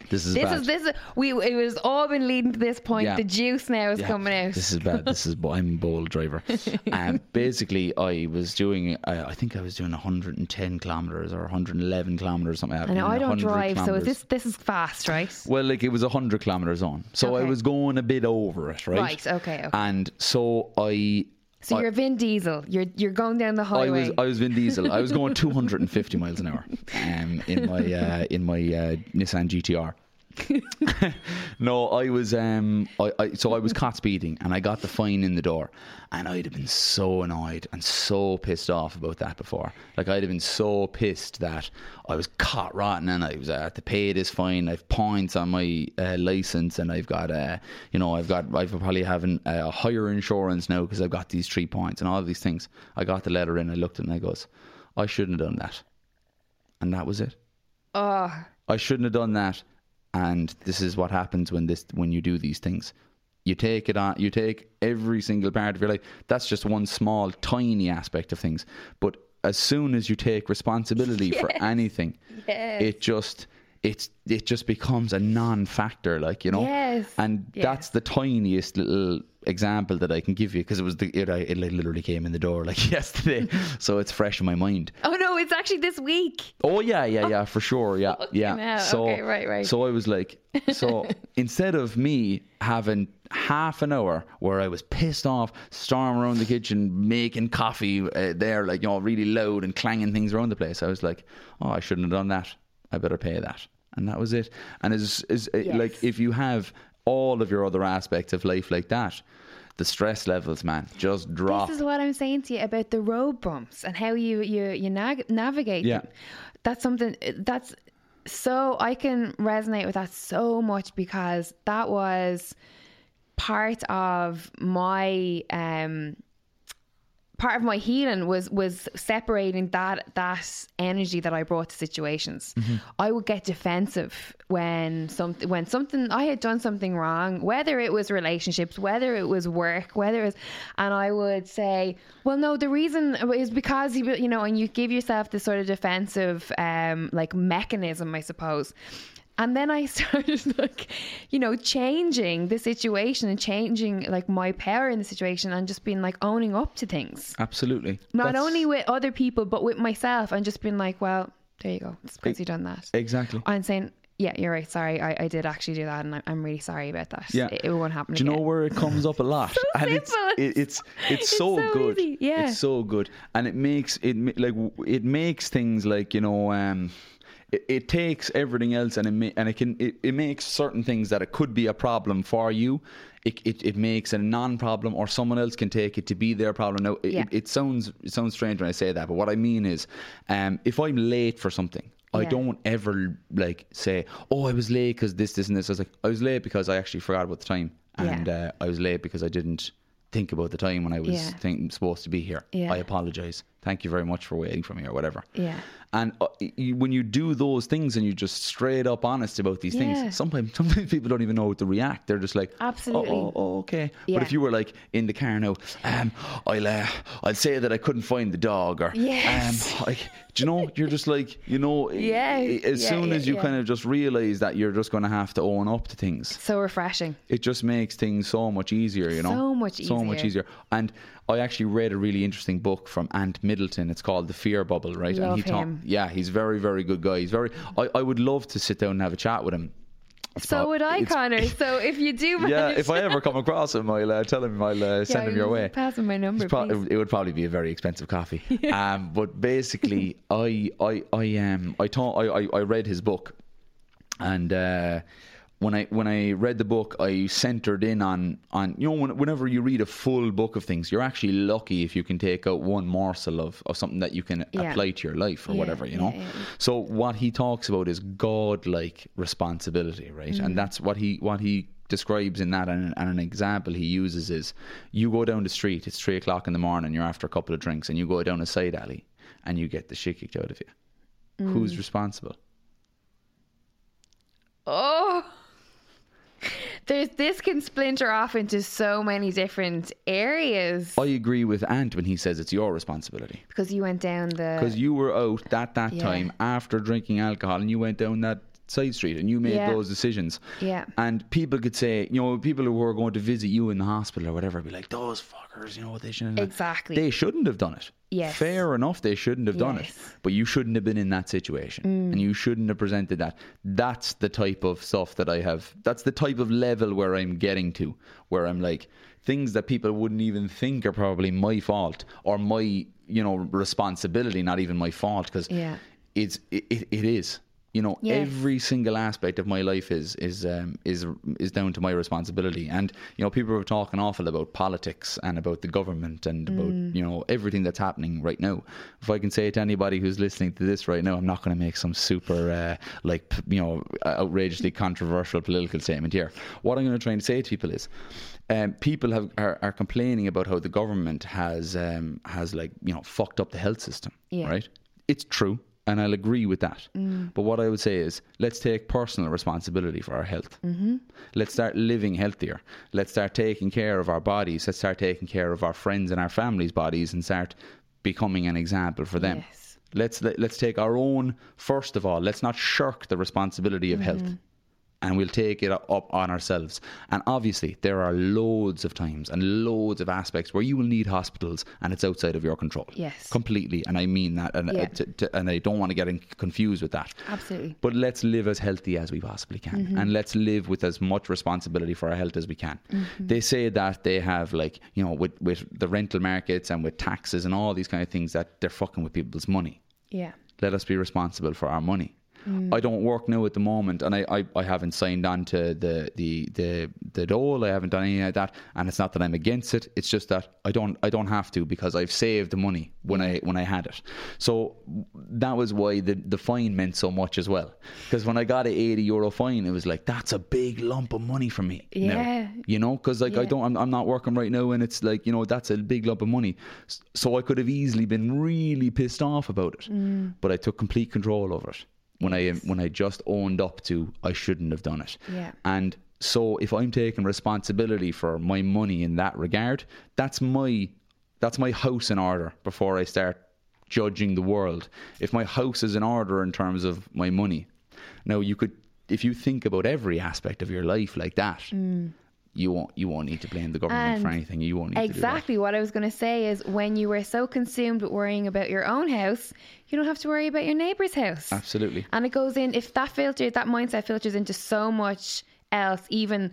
This is This bad. is this is we it was all been leading to this point. Yeah. The juice now is Yeah, coming out. This is bad. This is I'm a bold driver. um, basically, I was doing. Uh, I think I was doing 110 kilometers or 111 kilometers, something like that. I know I don't 100 drive, so kilometers. this this is fast, right? Well, like it was hundred kilometers on, so I was going a bit over it, right? Right, okay, okay. And so I. So I- you're Vin Diesel. You're you're going down the highway. I was I was Vin Diesel. I was going 250 miles an hour um, in my uh, in my uh, Nissan GTR. no, I was um, I, I so I was caught speeding and I got the fine in the door, and I'd have been so annoyed and so pissed off about that before. Like I'd have been so pissed that I was caught rotten and I was I had to pay this fine. I've points on my uh, license and I've got uh, you know I've got I've probably having a higher insurance now because I've got these three points and all of these things. I got the letter in. I looked at it and I goes, I shouldn't have done that, and that was it. oh, I shouldn't have done that. And this is what happens when this when you do these things. You take it on. You take every single part of your life. That's just one small, tiny aspect of things. But as soon as you take responsibility for anything, it just it's it just becomes a non-factor. Like you know, Yes. and that's the tiniest little example that I can give you because it was the it, it literally came in the door like yesterday, so it's fresh in my mind. oh no, it's actually this week. Oh yeah, yeah, yeah, for sure. Yeah, yeah. So, Okay, right, right. So I was like, so instead of me having half an hour where I was pissed off, storming around the kitchen, making coffee uh, there, like you know, really loud and clanging things around the place, I was like, oh, I shouldn't have done that. I better pay that, and that was it. And is is uh, like if you have all of your other aspects of life like that. The stress levels, man, just drop. This is what I'm saying to you about the road bumps and how you you you nag- navigate Yeah. them. That's something that's so I can resonate with that so much because that was part of my um part of my healing was was separating that that energy that I brought to situations. I would get defensive when something when something I had done something wrong, whether it was relationships, whether it was work, whether it was, and I would say, well, no, the reason is because you you know, and you give yourself this sort of defensive um like mechanism, I suppose. And then I started like, you know, changing the situation and changing like my power in the situation and just being like owning up to things. Absolutely. Not That's- only with other people, but with myself and just being like, well, there you go. It's because you done that. Exactly. And saying, yeah, you're right. Sorry, I, I did actually do that, and I, I'm really sorry about that. Yeah. it, it won't happen. Do you know where it comes up a lot? and it's it, it's it's It's so, so good. easy, yeah. It's so good, and it makes it like it makes things like you know. um it, it takes everything else and it ma- and it can it, it makes certain things that it could be a problem for you it, it, it makes a non-problem or someone else can take it to be their problem now it, Yeah. it, it sounds it sounds strange when I say that but what I mean is um, if I'm late for something I don't ever like say, "Oh, I was late because this, this, and this." I was like, "I was late because I actually forgot about the time, and Yeah. uh, I was late because I didn't think about the time when I was Yeah. think, supposed to be here. Yeah. I apologize. Thank you very much for waiting for me, or whatever." Yeah. And uh, you, when you do those things and you're just straight up honest about these Yeah. things, sometimes sometimes people don't even know how to react. They're just like, Absolutely. oh, oh, oh, okay. Yeah. But if you were like in the car now, um, I'll uh, I'll say that I couldn't find the dog, or Yes. um, like, do you know? You're just like, you know, Yeah, as yeah, soon as you kind of just realize that you're just going to have to own up to things So refreshing. it just makes things so much easier, you know. So much easier, So much easier. And I actually read a really interesting book from Ant Middleton. It's called The Fear Bubble, right? Love and he him. yeah, he's very, very good guy. He's very. I, I would love to sit down and have a chat with him. It's So would I, Conor. So if you do, Yeah, if I ever come across him, I'll uh, tell him. I'll uh, send him your way. Pass him my number, pro- it would probably be a very expensive coffee. um, but basically, I I I um I thought I, I, I read his book, and uh, when I when I read the book, I centered in on on you know when, whenever you read a full book of things, you're actually lucky if you can take out one morsel of, of something that you can Yeah. apply to your life or Yeah, whatever. You know. yeah. So what he talks about is God-like responsibility, right? Mm. And that's what he what he describes in that, and, and an example he uses is: you go down the street, it's three o'clock in the morning, you're after a couple of drinks, and you go down a side alley, and you get the shit kicked out of you. Mm. Who's responsible? Oh. There's this can splinter off into so many different areas I agree with Ant when he says it's your responsibility because you went down the because you were out at that Yeah. time after drinking alcohol, and you went down that side street and you made Yeah. those decisions. Yeah. And people could say, you know, people who were going to visit you in the hospital or whatever, be like, those fuckers, you know what they shouldn't have done." Exactly. They shouldn't have done it. Yes. Fair enough, they shouldn't have done it. Mm. But you shouldn't have been in that situation. And you shouldn't have presented that. That's the type of stuff that I have. That's the type of level where I'm getting to, where I'm like, things that people wouldn't even think are probably my fault or my, you know, responsibility, not even my fault, because Yeah. it's, it, it, it is. You know, Yes. every single aspect of my life is is um, is is down to my responsibility. And you know, people are talking awful about politics and about the government and about Mm. you know everything that's happening right now. If I can say to anybody who's listening to this right now, I'm not going to make some super uh, like p- you know outrageously controversial political statement here. What I'm going to try and say to people is. Um, people have are, are complaining about how the government has um, has like you know fucked up the health system, Yeah. right? It's true, and I'll agree with that. But what I would say is, let's take personal responsibility for our health. Mm-hmm. Let's start living healthier. Let's start taking care of our bodies. Let's start taking care of our friends and our families' bodies, and start becoming an example for them. Yes. Let's let, let's take our own first of all. Let's not shirk the responsibility of health and we'll take it up on ourselves. And obviously, there are loads of times and loads of aspects where you will need hospitals, and it's outside of your control. Yes. completely. And I mean that, and Yeah. uh, t- t- and I don't want to get in- confused with that. Absolutely. But let's live as healthy as we possibly can, Mm-hmm. and let's live with as much responsibility for our health as we can. Mm-hmm. They say that they have like you know with with the rental markets and with taxes and all these kind of things that they're fucking with people's money Yeah. let us be responsible for our money. I don't work now at the moment, and I, I, I haven't signed on to the the the the dole. I haven't done anything like that, and it's not that I'm against it. It's just that I don't I don't have to because I've saved the money when I when I had it. So that was why the the fine meant so much as well. Because when I got a 80 euro fine, it was like that's a big lump of money for me. now." Yeah. you know, because like I don't I'm, I'm not working right now, and it's like you know that's a big lump of money. So I could have easily been really pissed off about it, Mm. but I took complete control over it when I when I just owned up to I shouldn't have done it. Yeah. And so if I'm taking responsibility for my money in that regard, that's my that's my house in order before I start judging the world. If my house is in order in terms of my money. Now you could if you think about every aspect of your life like that, mm. You won't you won't need to blame the government for Mm. Anything. You won't need Exactly what I was going to say is when you were so consumed with worrying about your own house, you don't have to worry about your neighbour's house. Absolutely. And it goes in, if that filter, that mindset filters into so much else, even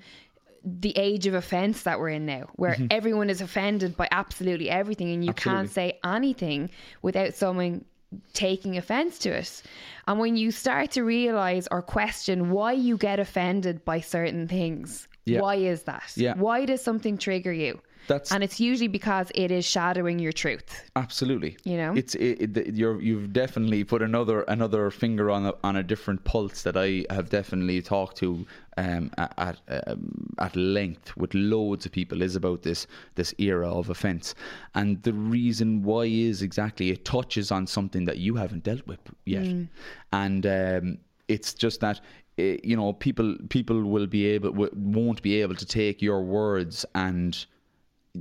the age of offence that we're in now, where everyone is offended by absolutely everything and you can't say anything without someone taking offence to it. And when you start to realise or question why you get offended by certain things, Yeah. why is that? Yeah. Why does something trigger you? That's And it's usually because it is shadowing your truth. Absolutely. You know? it's it, it, you're you've definitely put another another finger on a, on a different pulse that I have definitely talked to um, at at, um, at length with loads of people is about this this era of offence, and the reason why is exactly it touches on something that you haven't dealt with yet, and um, it's just that Eh, you know people people will be able won't be able to take your words and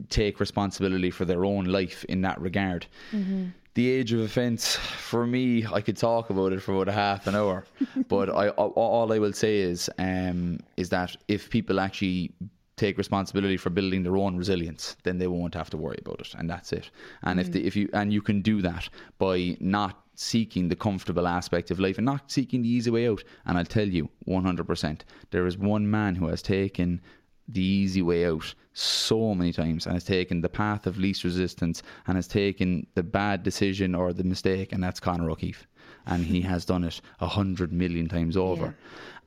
take responsibility for their own life in that regard. Mm-hmm. The age of offence, for me, I could talk about it for about a half an hour, but I all- I will say is um, is that if people actually take responsibility for building their own resilience, then they won't have to worry about it, and that's it. And if mm-hmm. the, if you and you can do that by not seeking the comfortable aspect of life and not seeking the easy way out. And I'll tell you, 100%, there is one man who has taken the easy way out so many times and has taken the path of least resistance and has taken the bad decision or the mistake, and that's Conor O'Keeffe. And he has done it a hundred million times over.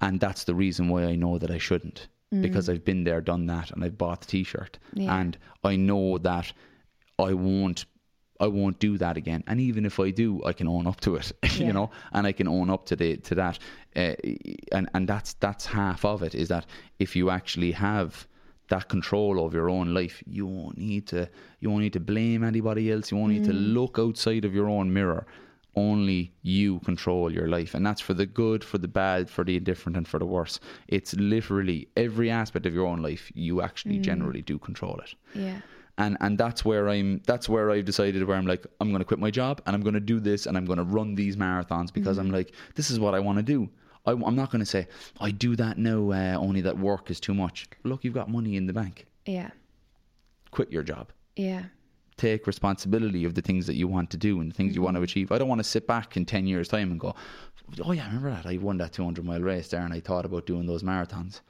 And that's the reason why I know that I shouldn't. Mm. Because I've been there, done that, and I've bought the t shirt. Yeah. And I know that I won't I won't do that again. And even if I do, I can own up to it, Yeah. you know, and I can own up to the to that. Uh, and and that's that's half of it. Is that if you actually have that control of your own life, you won't need to you won't need to blame anybody else. You won't need to look outside of your own mirror. Only you control your life, and that's for the good, for the bad, for the indifferent, and for the worse. It's literally every aspect of your own life. You actually generally do control it Yeah. And and that's where I'm that's where I've decided where I'm like I'm going to quit my job and I'm going to do this and I'm going to run these marathons because I'm like this is what I want to do. I, am not going to say I do that now uh, only that work is too much. Look, you've got money in the bank. Yeah. Quit your job. Yeah. Take responsibility of the things that you want to do and the things you want to achieve. I don't want to sit back in 10 years' time and go, oh, yeah, I remember that? I won that 200 mile race there and I thought about doing those marathons.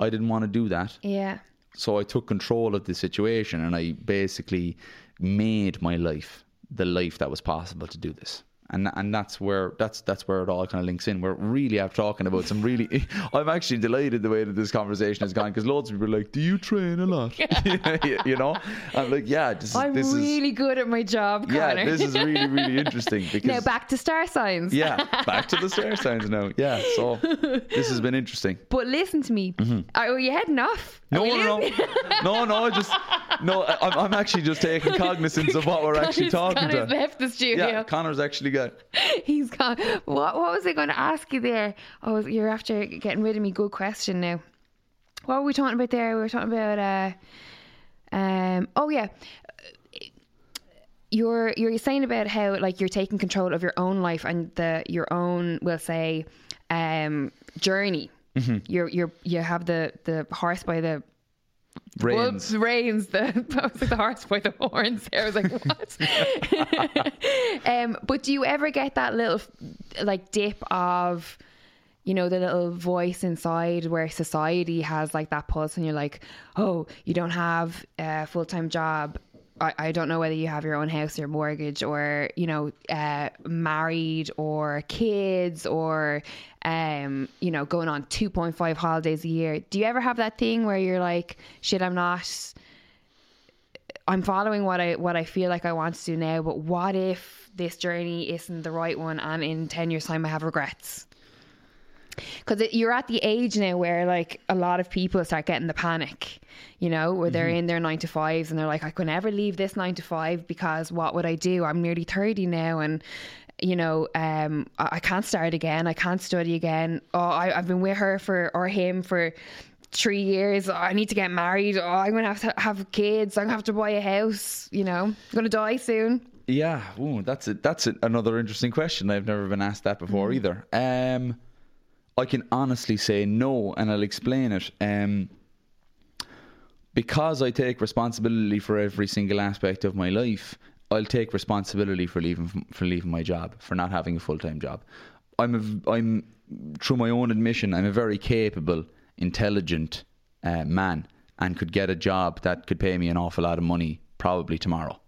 I didn't want to do that. Yeah. So I took control of the situation and I basically made my life the life that was possible to do this. And and that's where that's that's where it all kind of links in. We're really out talking about some really. I'm actually delighted the way that this conversation has gone because loads of people are like, "Do you train a lot?" you know, I'm like, "Yeah, this is I'm this really good at my job, Conor. yeah, this is really really interesting because now back to star signs. yeah, back to the star signs now. Yeah, so this has been interesting. But listen to me. Mm-hmm. Are you heading off? No, no, no, no, no. Just no. I'm, I'm actually just taking cognizance of what we're actually talking Conor's to. left the studio. Yeah, Conor's actually got. He's gone. What, what was I going to ask you there? Oh, you're after getting rid of me. Good question now. What were we talking about there? We were talking about, uh, um, oh yeah. You're you're saying about how like you're taking control of your own life and the your own we'll say um, journey. Mm-hmm. You're you're you have the the horse by the Reins. Reins. The I was like the horse by the horns. There, I was like, what? um, but do you ever get that little like dip of, you know, the little voice inside where society has like that pulse, and you're like, oh, you don't have a full time job, I, I don't know whether you have your own house or mortgage or you know uh, married or kids or um, you know going on 2.5 holidays a year. Do you ever have that thing where you're like shit i'm not i'm following what i what i feel like i want to do now but what if this journey isn't the right one and in 10 years time i have regrets? Because you're at the age now where like a lot of people start getting the panic you know where they're in their nine to fives and they're like i could never leave this nine to five because what would i do? I'm nearly 30 now and you know um i can't start again. I can't study again. Oh I, i've been with her for or him for three years. Oh, i need to get married. Oh i'm gonna have to have kids. I'm gonna have to buy a house you know. I'm gonna die soon. Yeah, ooh, that's a, that's a, another interesting question. I've never been asked that before either. Um, I can honestly say no, and I'll explain it. Um, because I take responsibility for every single aspect of my life, I'll take responsibility for leaving for leaving my job, for not having a full time job. I'm a, I'm through my own admission, I'm a very capable, intelligent uh, man, and could get a job that could pay me an awful lot of money probably tomorrow.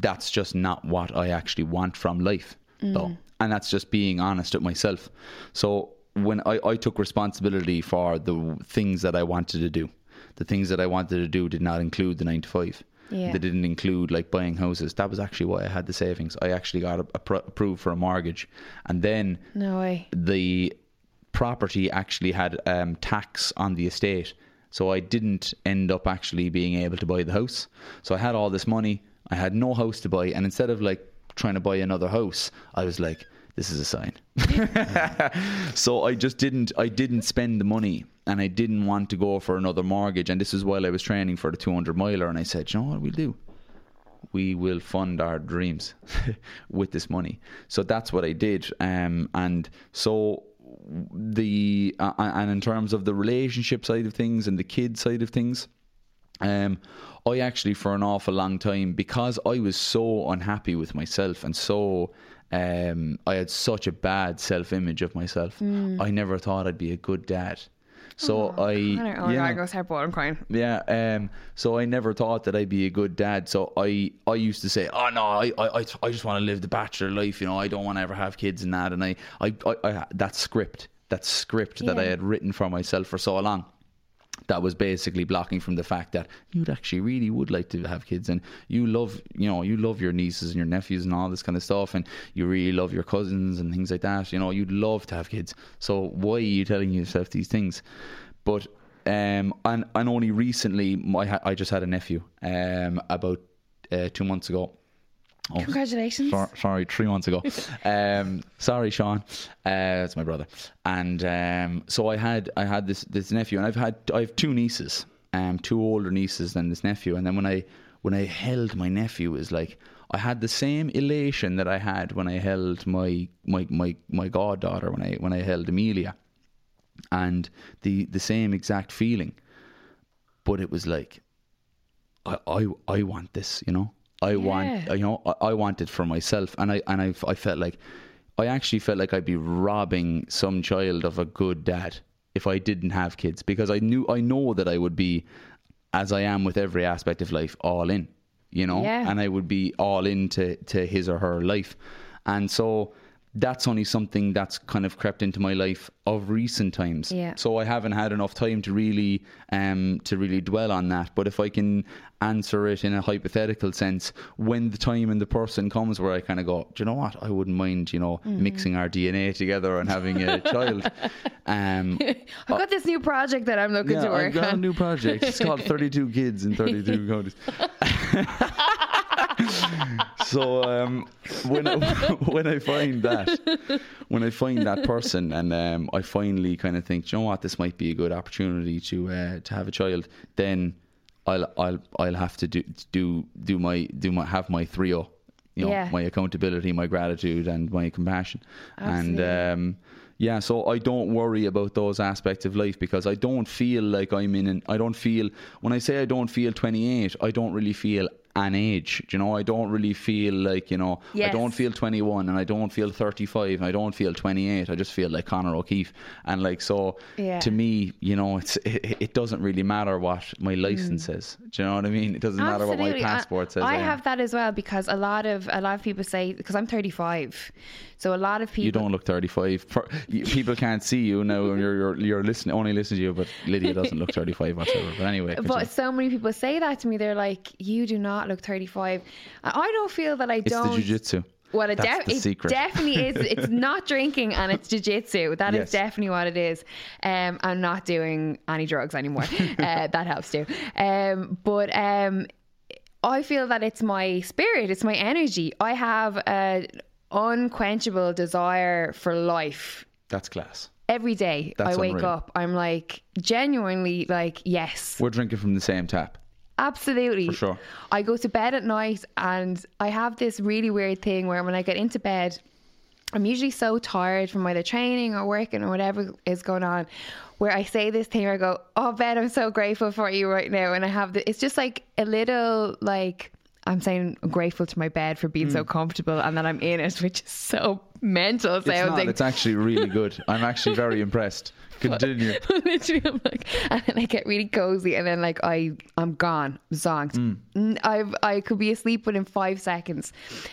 That's just not what I actually want from life, though, and that's just being honest with myself. So when I, I took responsibility for the things that I wanted to do, the things that I wanted to do did not include the nine to five. Yeah. They didn't include like buying houses. That was actually why I had the savings. I actually got a, appro- approved for a mortgage, and then no way the property actually had um, tax on the estate. So I didn't end up actually being able to buy the house. So I had all this money. I had no house to buy, and instead of like trying to buy another house, I was like, "This is a sign." so I just didn't. I didn't spend the money, and I didn't want to go for another mortgage. And this is while I was training for the 200 miler, and I said, "You know what we'll do? we will fund our dreams with this money. So that's what I did. Um, and so the uh, and in terms of the relationship side of things and the kid side of things, um, I actually for an awful long time because I was so unhappy with myself and so um, I had such a bad self image of myself. I never thought I'd be a good dad. So I Conor, oh my god, I go start I'm crying. yeah, um, so I never thought that I'd be a good dad. So I, I used to say, oh no, I, I, I- just want to live the bachelor life. You know, I don't want to ever have kids and that. And I, I, I, I that script, that script that I had written for myself for so long, that was basically blocking from the fact that you'd actually really would like to have kids and you love, you know, you love your nieces and your nephews and all this kind of stuff, and you really love your cousins and things like that. You know, you'd love to have kids. So why are you telling yourself these things? But um, and and only recently, I ha- I just had a nephew um about uh, two months ago. Oh, Congratulations. Sor- sorry, three months ago. um, sorry, Sean. Uh, it's my brother. And um, so I had I had this this nephew, and I've had I have two nieces, um, two older nieces than this nephew. And then when I when I held my nephew, it was like I had the same elation that I had when I held my my my my goddaughter when I when I held Amelia, and the the same exact feeling. But it was like I, I, I want this, you know. I want, you know, I, I want it for myself, and I and I, I felt like, I actually felt like I'd be robbing some child of a good dad if I didn't have kids. Because I knew I know that I would be, as I am with every aspect of life, all in, you know, Yeah. and I would be all into to his or her life, and so that's only something that's kind of crept into my life of recent times. Yeah. So I haven't had enough time to really um to really dwell on that. But if I can answer it in a hypothetical sense, when the time and the person comes where I kind of go, do you know what? I wouldn't mind, you know, mixing our DNA together and having a child. Um, I've got this new project that I'm looking yeah, to work I've got a new project. It's called 32 Kids in 32 Countries. so um, when I, when I find that when I find that person and um, I finally kind of think, "Do you know what, this might be a good opportunity to uh, to have a child, then I'll I'll I'll have to do do do my do my have my three o. You know, Yeah. my accountability, my gratitude, and my compassion, Absolutely. and um, yeah, so I don't worry about those aspects of life because I don't feel like I'm in an. I don't feel when I say I don't feel 28, I don't really feel an age. Do you know, I don't really feel like you know, I don't feel 21 and I don't feel 35 and I don't feel 28. I just feel like Conor O'Keeffe. And like so, Yeah. to me, you know, it's it, it doesn't really matter what my license says. Do you know what I mean? It doesn't matter what my Mm. I- passport says. I am. have that as well because a lot of a lot of people say because I'm 35, so a lot of people You don't look 35. People can't see you now. You're you're, you're listening, only listening to you, but Lydia doesn't look 35 whatsoever. But anyway, But continue. so many people say that to me. They're like, "You do not look 35." I don't feel that I it's don't. It's the jujitsu. Well, it, def- it secret. definitely is. It's not drinking and it's jujitsu. That is Yes. definitely what it is. Um, I'm not doing any drugs anymore. uh, that helps too. Um, but um, I feel that it's my spirit, it's my energy. I have an unquenchable desire for life. That's class. Every day That's I wake unreal. up, I'm like genuinely like, yes, We're drinking from the same tap. Absolutely. For sure. I go to bed at night and I have this really weird thing where when I get into bed, I'm usually so tired from either training or working or whatever is going on, where I say this thing where I go, Oh, Ben, I'm so grateful for you right now. And I have the, it's just like a little like, I'm saying I'm grateful to my bed for being so mm. comfortable and that I'm in it, which is so mental. It's not. It's actually really good. I'm actually very impressed. Continue. Literally, I'm like, and then I get really cozy, and then like I, I'm gone, zonked. Mm. N- I've, I could be asleep within five seconds,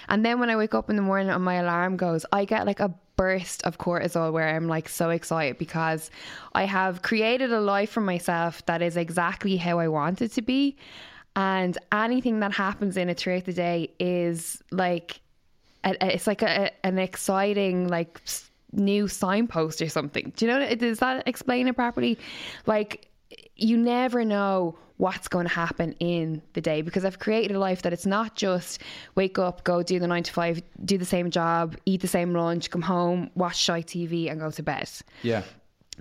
and then when I wake up in the morning and my alarm goes, I get like a burst of cortisol where I'm like so excited because I have created a life for myself that is exactly how I want it to be, and anything that happens in it throughout the day is like a- it's like a, an exciting like new signpost or something. Do you know? Does that explain it properly? Like you never know what's going to happen in the day because I've created a life that it's not just wake up, go do the nine to five, do the same job, eat the same lunch, come home, watch Sky TV, and go to bed Yeah.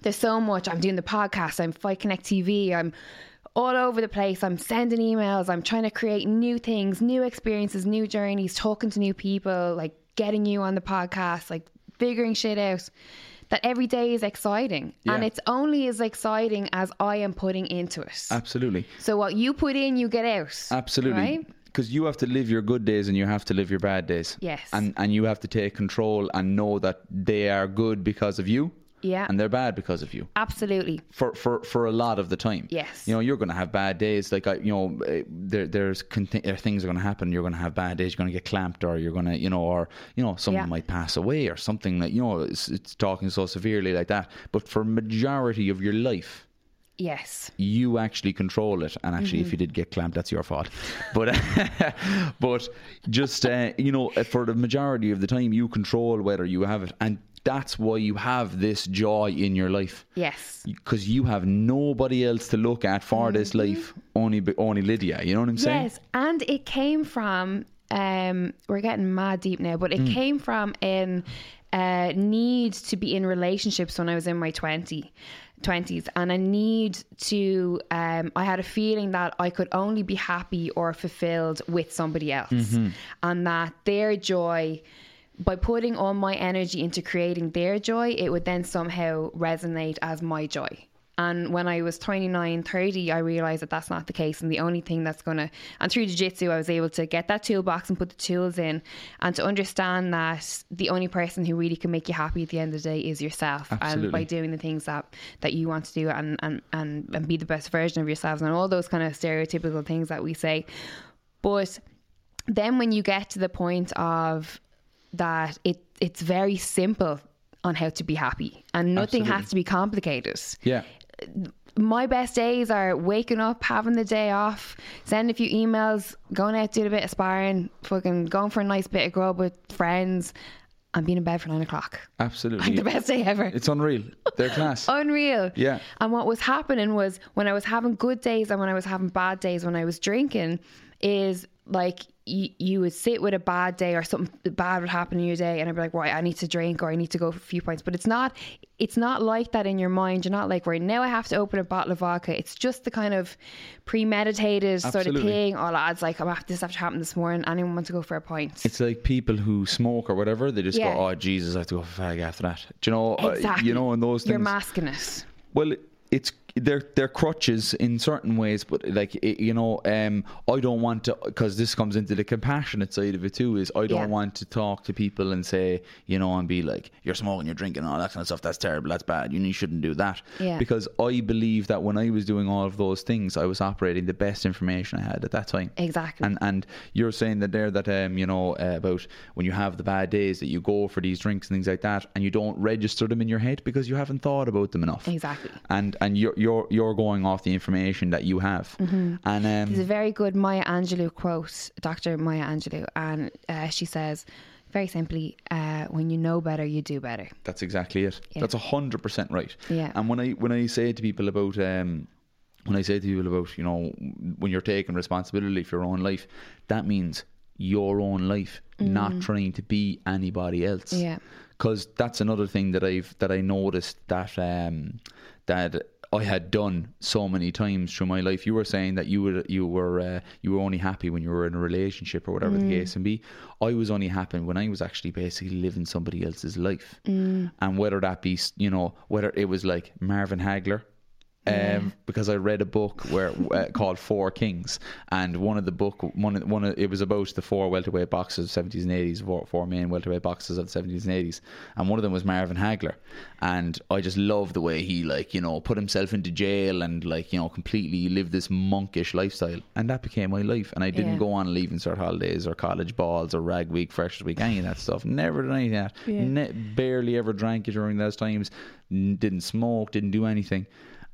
there's so much. I'm doing the podcast. I'm Fight Connect TV. I'm all over the place. I'm sending emails. I'm trying to create new things, new experiences, new journeys, talking to new people, like getting you on the podcast, like figuring shit out. That every day is exciting. And it's only as exciting as I am putting into it. Absolutely. so what you put in, you get out. Absolutely. Right? Because you have to live your good days and you have to live your bad days. Yes. And and you have to take control and know that they are good because of you. Yeah. And they're bad because of you. Absolutely. For, for, for a lot of the time, Yes. you know you're going to have bad days. Like I, you know, there there's conti- things are going to happen. You're going to have bad days. You're going to get clamped, or you're going to, you know, or you know, someone Yeah. might pass away, or something like you know, it's, it's talking so severely like that. But for majority of your life, Yes. you actually control it and actually if you did get clamped that's your fault but but just uh, you know for the majority of the time you control whether you have it and that's why you have this joy in your life Yes. because you have nobody else to look at for this life only only Lydia you know what I'm saying Yes, and it came from. Um, we're getting mad deep now, but it came from an uh, need to be in relationships when I was in my 20, 20s, and a need to. Um, I had a feeling that I could only be happy or fulfilled with somebody else, and that their joy. By putting all my energy into creating their joy, it would then somehow resonate as my joy. And when I was 29, 30, I realized that that's not the case. And the only thing that's going to, and through Jiu Jitsu, I was able to get that toolbox and put the tools in and to understand that the only person who really can make you happy at the end of the day is yourself. And by doing the things that, that you want to do and, and, and, and be the best version of yourselves and all those kind of stereotypical things that we say. But then when you get to the point of that it it's very simple on how to be happy and nothing Absolutely. has to be complicated yeah my best days are waking up, having the day off, sending a few emails, going out doing a bit of sparring, fucking going for a nice bit of grub with friends, and being in bed for nine o'clock. absolutely Like the best day ever. it's unreal they're class Unreal. Yeah. And what was happening was when I was having good days and when I was having bad days, when I was drinking, is like you, you would sit with a bad day or something bad would happen in your day, and I'd be like, right, I need to drink or I need to go for a few pints. But it's not, it's not like that in your mind. You're not like, right now I have to open a bottle of vodka. It's just the kind of premeditated sort of Absolutely. thing. Oh, lads, like I'm after this after happened this morning. Anyone want to go for a pint? It's like people who smoke or whatever. They just Yeah. go, "Oh Jesus, I have to go for a fag after that." Do you know? uh, exactly. you know, and those You're masking it. Well, it's they're they're crutches in certain ways, but like it, you know, um, I don't want to because this comes into the compassionate side of it too. Is I don't Yeah. want to talk to people and say you know and be like you're smoking, you're drinking, all that kind of stuff. That's terrible. That's bad. You, you shouldn't do that. Yeah. Because I believe that when I was doing all of those things, I was operating the best information I had at that time. Exactly. And and you're saying that there that um you know uh, about when you have the bad days that you go for these drinks and things like that, and you don't register them in your head because you haven't thought about them enough. Exactly. And and you're you're you're going off the information that you have. Mm-hmm. And There's a um, very good Maya Angelou quote, Dr. Maya Angelou, and uh, she says, very simply, uh, when you know better, you do better. that's exactly it. Yeah. That's a hundred percent right. Yeah. And when I when I say to people about um when I say to people about you know when you're taking responsibility for your own life, that means your own life, not trying to be anybody else. Yeah. because that's another thing that I've that I noticed that um, that I had done so many times through my life. You were saying that you were you were uh, you were only happy when you were in a relationship or whatever the case may be. I was only happy when I was actually basically living somebody else's life, and whether that be you know whether it was like Marvin Hagler. Um, because I read a book where uh, called Four Kings, and one of the book one of, one of, it was about the four welterweight boxers of seventies and eighties, four, four main welterweight boxers of the seventies and eighties, and one of them was Marvin Hagler, and I just love the way he like you know put himself into jail and like you know completely lived this monkish lifestyle, and that became my life, and I didn't Yeah. go on leaving cert holidays or college balls or rag week, freshers week, any of that stuff. Never did any of that. Yeah. Ne- barely ever drank it during those times. N- didn't smoke. Didn't do anything.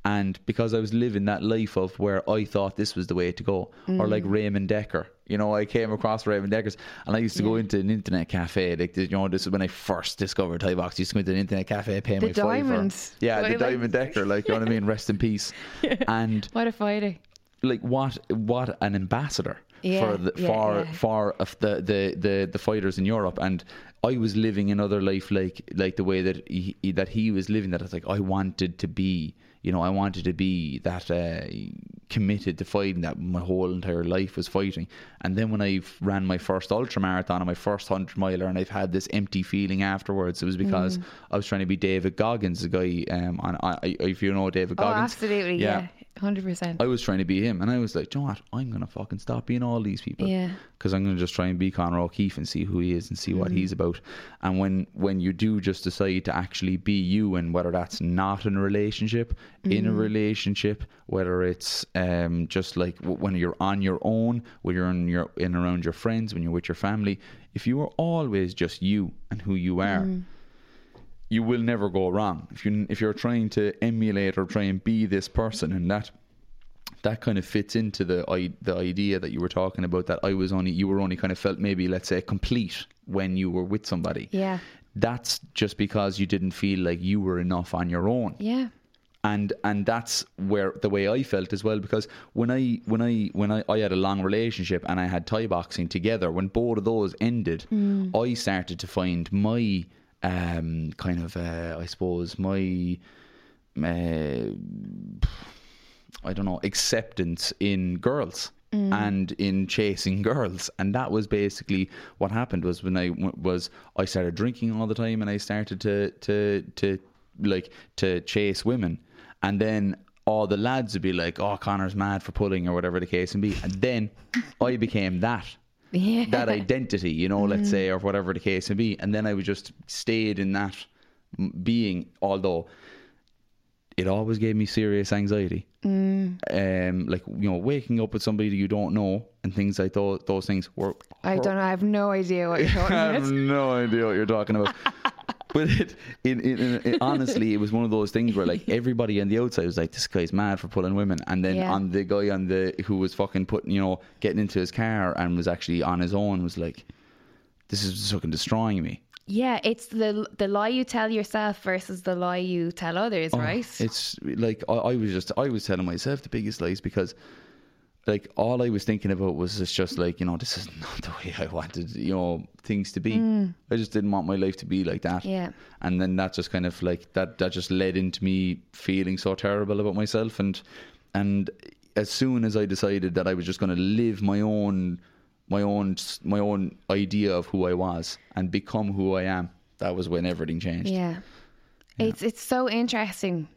And because I was living that life of where I thought this was the way to go, or like Mm. Ramon Dekkers, you know, I came across Ramon Dekkers, and I used to go into an internet cafe. Like, you know, this is when I first discovered Thai box. I used to go into an internet cafe, pay The my fiver. Diamond. yeah, I the like- Diamond Decker, like you know what I mean. Rest in peace. And What a fighter. like what what an ambassador Yeah, for the, yeah, for yeah. for of the, the the the fighters in Europe and I was living another life like like the way that he, he- that he was living that it's like I wanted to be you know I wanted to be that uh, committed to fighting that my whole entire life was fighting and then when I ran my first ultra marathon and my first 100 miler and I've had this empty feeling afterwards it was because Mm. I was trying to be David Goggins the guy um on I, if you know David Oh, Goggins absolutely. Yeah. 100%. I was trying to be him, and I was like, "Do you know what? I'm gonna fucking stop being all these people, Yeah. because I'm gonna just try and be Conor O'Keeffe and see who he is and see what he's about." And when when you do just decide to actually be you, and whether that's not in a relationship, in a relationship, whether it's um, just like w- when you're on your own, when you're in your in around your friends, when you're with your family, if you are always just you and who you are you will never go wrong. If you if you're trying to emulate or try and be this person and that that kind of fits into the i- the idea that you were talking about that I was only you were only kind of felt maybe let's say complete when you were with somebody. Yeah. that's just because you didn't feel like you were enough on your own. Yeah. And and that's where the way I felt as well because when I when I when I, I had a long relationship and I had Thai boxing together when both of those ended I started to find my um kind of uh, I suppose my uh, I don't know acceptance in girls and in chasing girls. And that was basically what happened was when I w- was I started drinking all the time and I started to to to like to chase women and then all the lads would be like oh Conor's mad for pulling or whatever the case may be and then I became that Yeah. that identity, you know, let's say, or whatever the case may be. And then I was just stayed in that being, although it always gave me serious anxiety. Mm. Um, like, you know, waking up with somebody that you don't know and things like those, those things were. I don't know. I have no idea what you're talking I have about. no idea what you're talking about. but it, in, in, in, honestly, it was one of those things where like everybody on the outside was like, "This guy's mad for pulling women," and then Yeah. on the guy on the who was fucking putting, you know, getting into his car and was actually on his own was like, "This is fucking destroying me." Yeah, it's the the lie you tell yourself versus the lie you tell others, oh, right? Oh, It's like I, I was just I was telling myself the biggest lies because like all I was thinking about was it's just like you know this is not the way I wanted you know things to be. I just didn't want my life to be like that. Mm. Yeah. And then that just kind of like that that just led into me feeling so terrible about myself and and as soon as I decided that I was just going to live my own my own my own idea of who I was and become who I am, that was when everything changed. Yeah. It's it's so interesting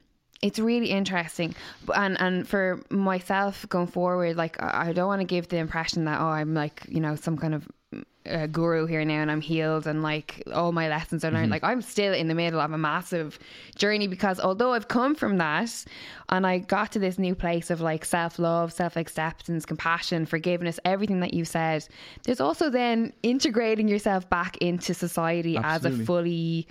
it's really interesting. And and for myself going forward like i don't want to give the impression that oh i'm like you know some kind of uh, guru here now and i'm healed and like all my lessons are learned. Like i'm still in the middle of a massive journey because although i've come from that and i got to this new place of like self-love self-acceptance compassion forgiveness everything that you said there's also then integrating yourself back into society as a fully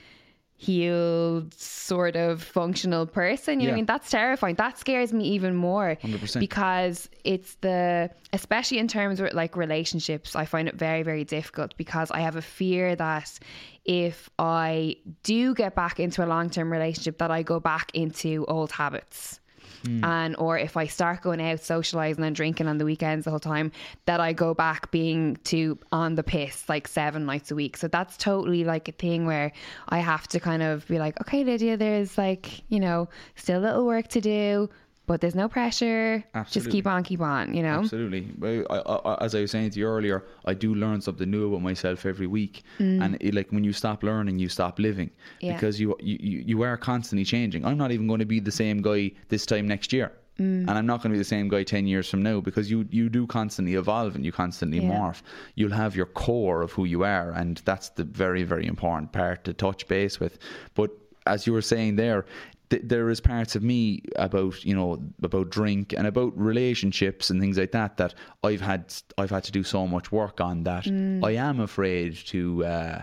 healed sort of functional person you know what i mean? That's terrifying. That scares me even more 100%. because it's the especially in terms of like relationships i find it very very difficult because i have a fear that if i do get back into a long-term relationship that i go back into old habits Mm. and or if I start going out socializing and drinking on the weekends the whole time, that I go back being to on the piss like seven nights a week. So that's totally like a thing where I have to kind of be like, okay, Lydia, there's like you know still a little work to do, but there's no pressure. Absolutely. Just keep on, keep on. You know. Absolutely. Well, I, I, as I was saying to you earlier, I do learn something new about myself every week, and it, like when you stop learning, you stop living Mm. Yeah. because you, you you you are constantly changing. I'm not even going to be the same guy this time next year. Mm. And I'm not going to be the same guy 10 years from now because you, you do constantly evolve and you constantly Yeah. morph. You'll have your core of who you are, and that's the very, very important part to touch base with. But as you were saying there, th- there is parts of me about you know about drink and about relationships and things like that that I've had I've had to do so much work on that Mm. I am afraid to uh,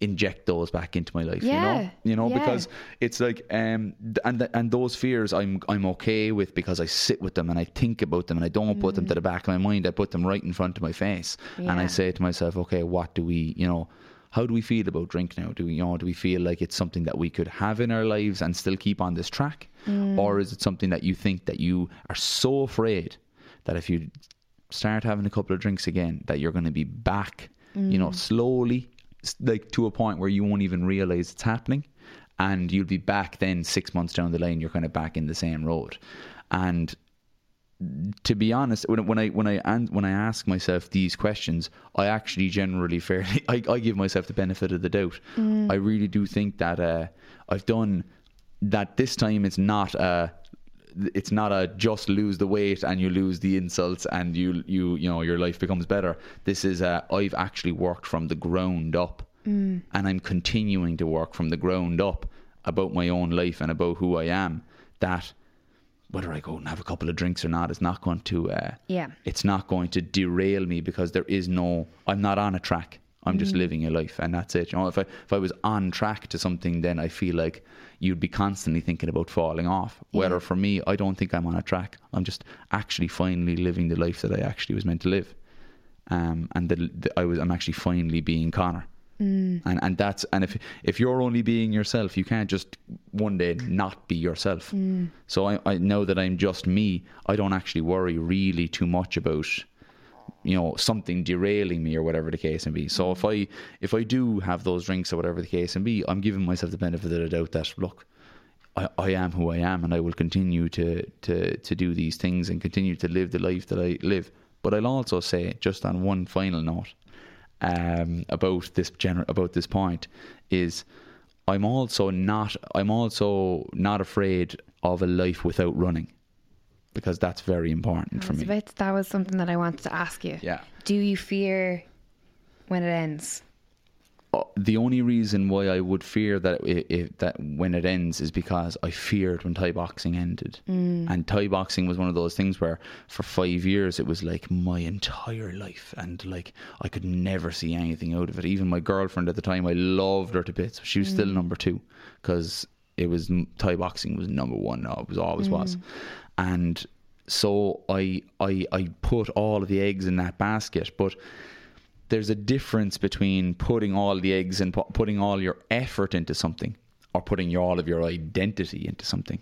inject those back into my life. Yeah, You know, you know yeah. because it's like um and th- and those fears I'm I'm okay with because I sit with them and I think about them and I don't put them to the back of my mind. I put them right in front of my face and I Mm. Say to myself, okay, what do we you know. How do we feel about drink now? Do we, you know, do we feel like it's something that we could have in our lives and still keep on this track, Mm. or is it something that you think that you are so afraid that if you start having a couple of drinks again, that you're going to be back, you know, slowly, like to a point where you won't even realize it's happening, and you'll be back then six months down the line, you're kind of back in the same road, and to be honest, when, when I when I when I ask myself these questions, I actually generally fairly I, I give myself the benefit of the doubt. Mm. I really do think that uh, I've done that. This time, it's not a it's not a just lose the weight and you lose the insults and you you you know your life becomes better. This is a I've actually worked from the ground up, mm. and I'm continuing to work from the ground up about my own life and about who I am. That whether I go and have a couple of drinks or not is not going to uh, Yeah. it's not going to derail me because there is no I'm not on a track. I'm just living a life and that's it. You know, if I if I was on track to something then I feel like you'd be constantly thinking about falling off. Whether for me I don't think I'm on a track. I'm just actually finally living the life that I actually was meant to live. Um, and the, the, I was I'm actually finally being Conor. Mm. And and that's and if if you're only being yourself, you can't just one day not be yourself. Mm. So I, I know that I'm just me. I don't actually worry really too much about you know something derailing me or whatever the case may be. So if I if I do have those drinks or whatever the case may be, I'm giving myself the benefit of the doubt that look, I, I am who I am and I will continue to, to to do these things and continue to live the life that I live. But I'll also say just on one final note um, about this gener- about this point is I'm also not I'm also not afraid of a life without running because that's very important for me. bit- that was something that I wanted to ask you. Yeah. Do you fear when it ends? Uh, the only reason why I would fear that it, it, that when it ends is because I feared when Thai boxing ended, mm. and Thai boxing was one of those things where for five years it was like my entire life, and like I could never see anything out of it. Even my girlfriend at the time, I loved her to bits. She was still mm. number two because it was Thai boxing was number one. No, it was always was, mm. and so I I I put all of the eggs in that basket, but there's a difference between putting all the eggs and pu- putting all your effort into something or putting your, all of your identity into something.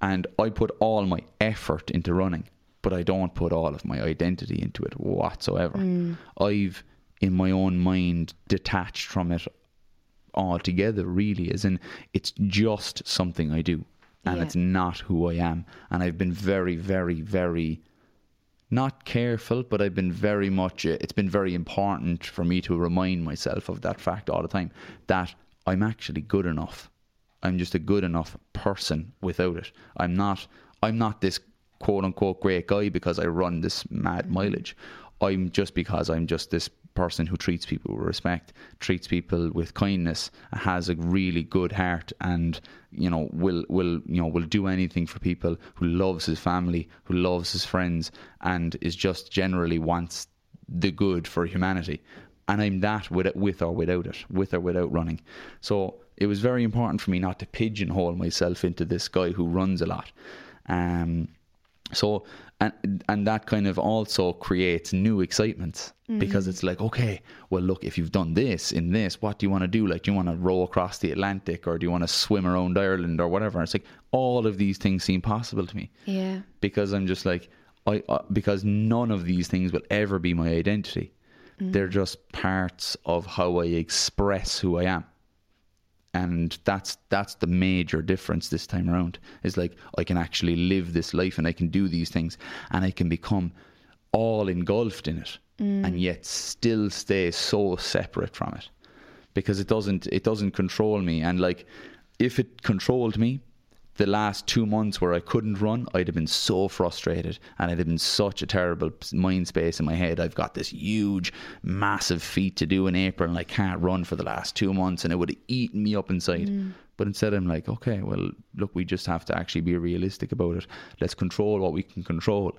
And I put all my effort into running, but I don't put all of my identity into it whatsoever. Mm. I've, in my own mind, detached from it altogether, really, as in it's just something I do and Yeah. it's not who I am. And I've been very, very, very not careful, but I've been very much, uh, it's been very important for me to remind myself of that fact all the time that I'm actually good enough. I'm just a good enough person without it. I'm not. I'm not this quote unquote great guy because I run this mad mileage. I'm just because I'm just this person who treats people with respect, treats people with kindness, has a really good heart, and you know will will you know will do anything for people, who loves his family, who loves his friends, and is just generally wants the good for humanity. And I'm that with it, with or without it, with or without running. So it was very important for me not to pigeonhole myself into this guy who runs a lot. Um, so and and that kind of also creates new excitements mm-hmm. because it's like okay well look if you've done this in this what do you want to do? Like do you want to row across the atlantic or do you want to swim around ireland or whatever? And it's like all of these things seem possible to me. Yeah. Because i'm just like i uh, because none of these things will ever be my identity. Mm-hmm. they're just parts of how i express who i am and that's that's the major difference this time around is like I can actually live this life and I can do these things and I can become all engulfed in it mm. and yet still stay so separate from it because it doesn't it doesn't control me and like if it controlled me the last two months where I couldn't run, I'd have been so frustrated and I'd have been such a terrible mind space in my head. I've got this huge, massive feat to do in April and I can't run for the last two months and it would have eaten me up inside. Mm. But instead, I'm like, okay, well, look, we just have to actually be realistic about it. Let's control what we can control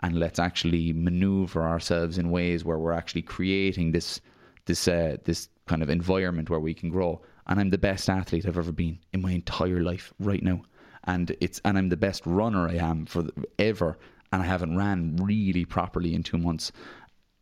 and let's actually maneuver ourselves in ways where we're actually creating this this uh, this kind of environment where we can grow. And I'm the best athlete I've ever been in my entire life right now and it's and I'm the best runner I am for the, ever, and I haven't ran really properly in two months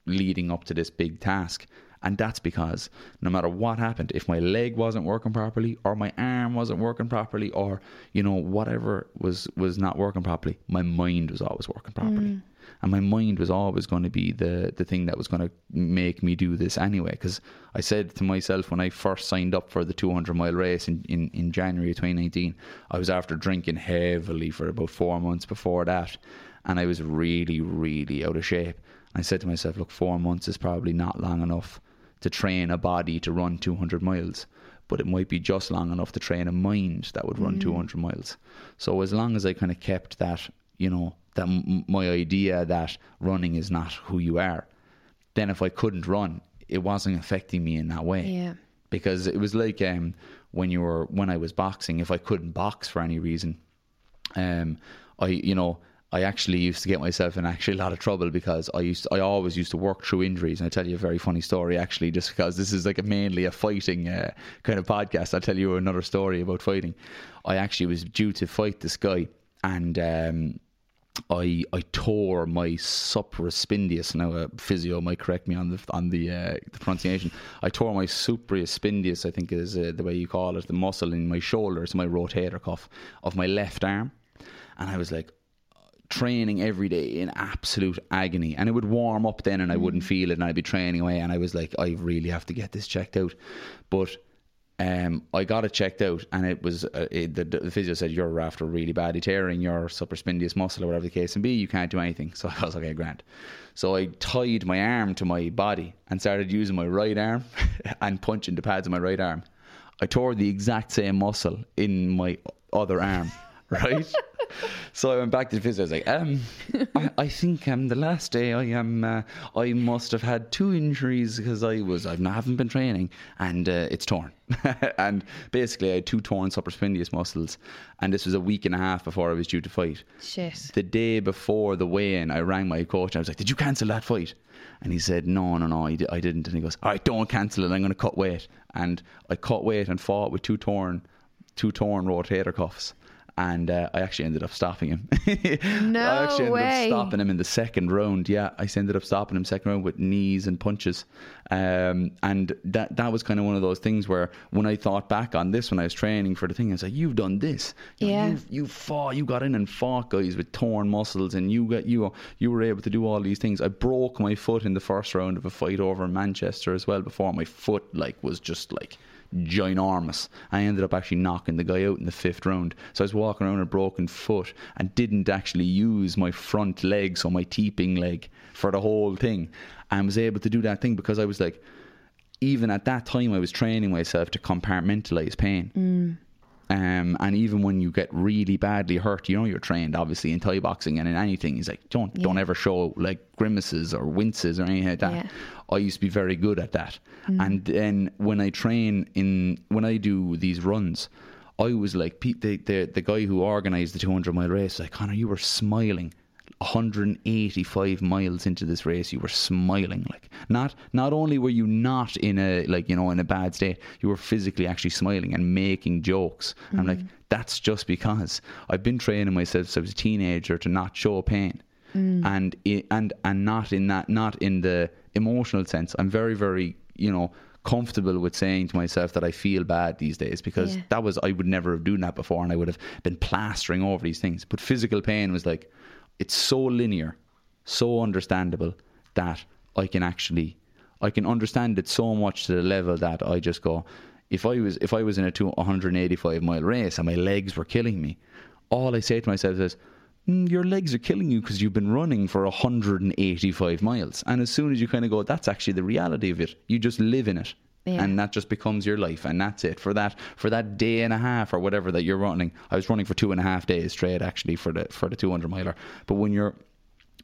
leading up to this big task. And that's because no matter what happened, if my leg wasn't working properly, or my arm wasn't working properly, or you know whatever was was not working properly, my mind was always working properly. Mm and my mind was always going to be the the thing that was going to make me do this anyway because I said to myself when I first signed up for the 200 mile race in, in, in January 2019 I was after drinking heavily for about four months before that and I was really really out of shape I said to myself look four months is probably not long enough to train a body to run 200 miles but it might be just long enough to train a mind that would run mm. 200 miles so as long as I kind of kept that you know that m- my idea that running is not who you are, then if I couldn't run, it wasn't affecting me in that way. Yeah. Because it was like um, when you were when I was boxing, if I couldn't box for any reason, um, I you know I actually used to get myself in actually a lot of trouble because I used to, I always used to work through injuries. And I tell you a very funny story actually, just because this is like a mainly a fighting uh, kind of podcast. I'll tell you another story about fighting. I actually was due to fight this guy, and um, I I tore my supraspinatus. Now a physio might correct me on the on the, uh, the pronunciation. I tore my supraspinatus. I think is uh, the way you call it, the muscle in my shoulder, it's my rotator cuff of my left arm, and I was like training every day in absolute agony and it would warm up then and I wouldn't mm. feel it and I'd be training away and I was like I really have to get this checked out but um, I got it checked out, and it was uh, it, the, the, physio said you're after really badly tearing your supraspinatus muscle or whatever the case may be. You can't do anything. So I was like, okay, grant. So I tied my arm to my body and started using my right arm and punching the pads of my right arm. I tore the exact same muscle in my other arm, right? So I went back to the physio. I was like, um, I, I think um, the last day I am, uh, I must have had two injuries because I was, I haven't haven't been training, and uh, it's torn. and basically, I had two torn supraspinatus muscles, and this was a week and a half before I was due to fight. Shit. The day before the weigh-in, I rang my coach. and I was like, "Did you cancel that fight?" And he said, "No, no, no, I, I didn't." And he goes, "All right, don't cancel it. I'm going to cut weight." And I cut weight and fought with two torn, two torn rotator cuffs and uh, I actually ended up stopping him. no I actually ended way. up stopping him in the second round. Yeah, I ended up stopping him second round with knees and punches, um, and that that was kind of one of those things where when I thought back on this when I was training for the thing, I was like, "You've done this. You yeah, you you fought. You got in and fought guys with torn muscles, and you got you you were able to do all these things. I broke my foot in the first round of a fight over in Manchester as well. Before my foot like was just like." Ginormous. I ended up actually knocking the guy out in the fifth round. So I was walking around a broken foot and didn't actually use my front leg, so my teeping leg, for the whole thing. And was able to do that thing because I was like, even at that time, I was training myself to compartmentalize pain. Mm. Um, and even when you get really badly hurt, you know you're trained obviously in Thai boxing and in anything. He's like, don't don't ever show like grimaces or winces or anything like that. Yeah. I used to be very good at that. And then when I train in when I do these runs, I was like Pete, the the, the guy who organised the 200 mile race. Like Conor, you were smiling. 185 miles into this race, you were smiling. Like not not only were you not in a like you know in a bad state, you were physically actually smiling and making jokes. I'm like, mm. that's just because I've been training myself since I was a teenager to not show pain mm. and i and and not in that not in the emotional sense. I'm very very you know comfortable with saying to myself that I feel bad these days because Yeah. that was I would never have done that before and I would have been plastering over these things. But physical pain was like it's so linear, so understandable that I can actually I can understand it so much to the level that I just go if I was if I was in a two, 185 mile race and my legs were killing me, all I say to myself is "Mm, your legs are killing you because you've been running for 185 miles. And as soon as you kind of go, that's actually the reality of it. You just live in it. Yeah. And that just becomes your life, and that's it for that for that day and a half or whatever that you're running. I was running for two and a half days straight, actually, for the for the 200 miler. But when you're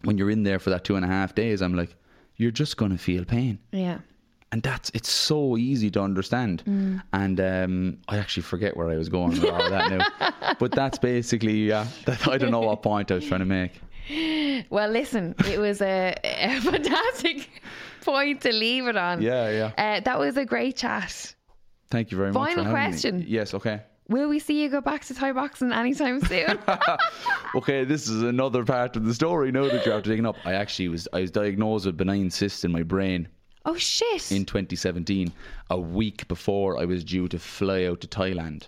when you're in there for that two and a half days, I'm like, you're just gonna feel pain Yeah. and that's it's so easy to understand. And um, I actually forget where I was going with all that now. But that's basically yeah. That, I don't know what point I was trying to make. Well, listen, it was a, a fantastic point to leave it on. Yeah, yeah. Uh, that was a great chat. Thank you very much. Final having me. question. Yes. Okay. Will we see you go back to Thai boxing anytime soon? Okay. This is another part of the story. Now that you're digging up, I actually was I was diagnosed with benign cyst in my brain oh shit! in 2017, a week before I was due to fly out to Thailand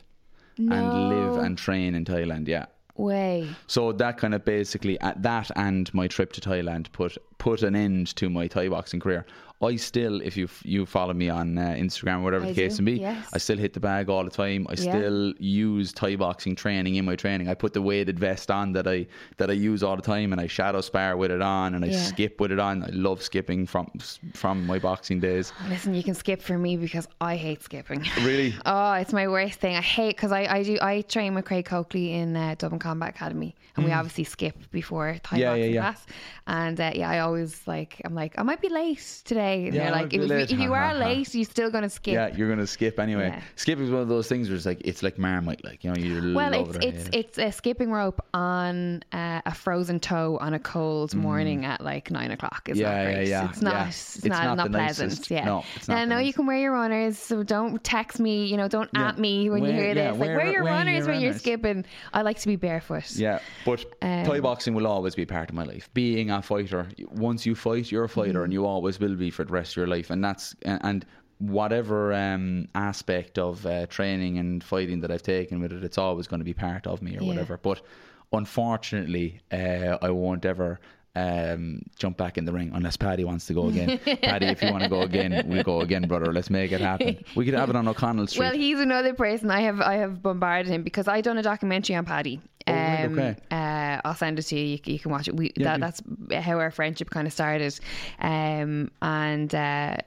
and live and train in Thailand. Yeah. Way. So that kind of basically at that and my trip to Thailand put put an end to my Thai boxing career. I still, if you you follow me on uh, Instagram, or whatever I the case do, may be, yes. I still hit the bag all the time. I Yeah. still use Thai boxing training in my training. I put the weighted vest on that I that I use all the time, and I shadow spar with it on, and I Yeah. skip with it on. I love skipping from from my boxing days. Listen, you can skip for me because I hate skipping. Really, Oh, it's my worst thing. I hate because I, I do I train with Craig Coakley in uh, Dublin Combat Academy, and we obviously skip before Thai Mm. Yeah, boxing class. And uh, yeah, I always like I'm like I might be late today. And Yeah, they're like if, late. if you are late, you're still gonna skip. yeah, you're gonna skip anyway. Yeah. Skip is one of those things where it's like it's like Marmite, like you know, you Well, it's it it's it's a skipping rope on uh, a frozen toe on a cold morning at like nine o'clock. It's Mm. Yeah, not yeah, great. yeah, It's not. yeah. It's, It's not. not pleasant. nicest. Yeah. No, it's not I know you can wear your runners, so don't text me. You know, don't Yeah. at me when you hear this. Like wear- wear your wear runners your when you're skipping. I like to be barefoot. Yeah, but Um, Thai boxing will always be part of my life. Being a fighter, once you fight, you're a fighter, Mm-hmm. and you always will be for the rest of your life. And that's and whatever um, aspect of uh, training and fighting that I've taken with it, it's always going to be part of me or Yeah. whatever. But unfortunately, uh, I won't ever. Um, jump back in the ring unless Paddy wants to go again. Paddy, if you want to go again, we'll go again, brother. Let's make it happen. We could have it on O'Connell Street. Well, he's another person I have I have bombarded him because I done a documentary on Paddy. Oh, right, okay. uh, I'll send it to you. You, you can watch it. We, Yeah, that, that's how our friendship kind of started, um, and uh,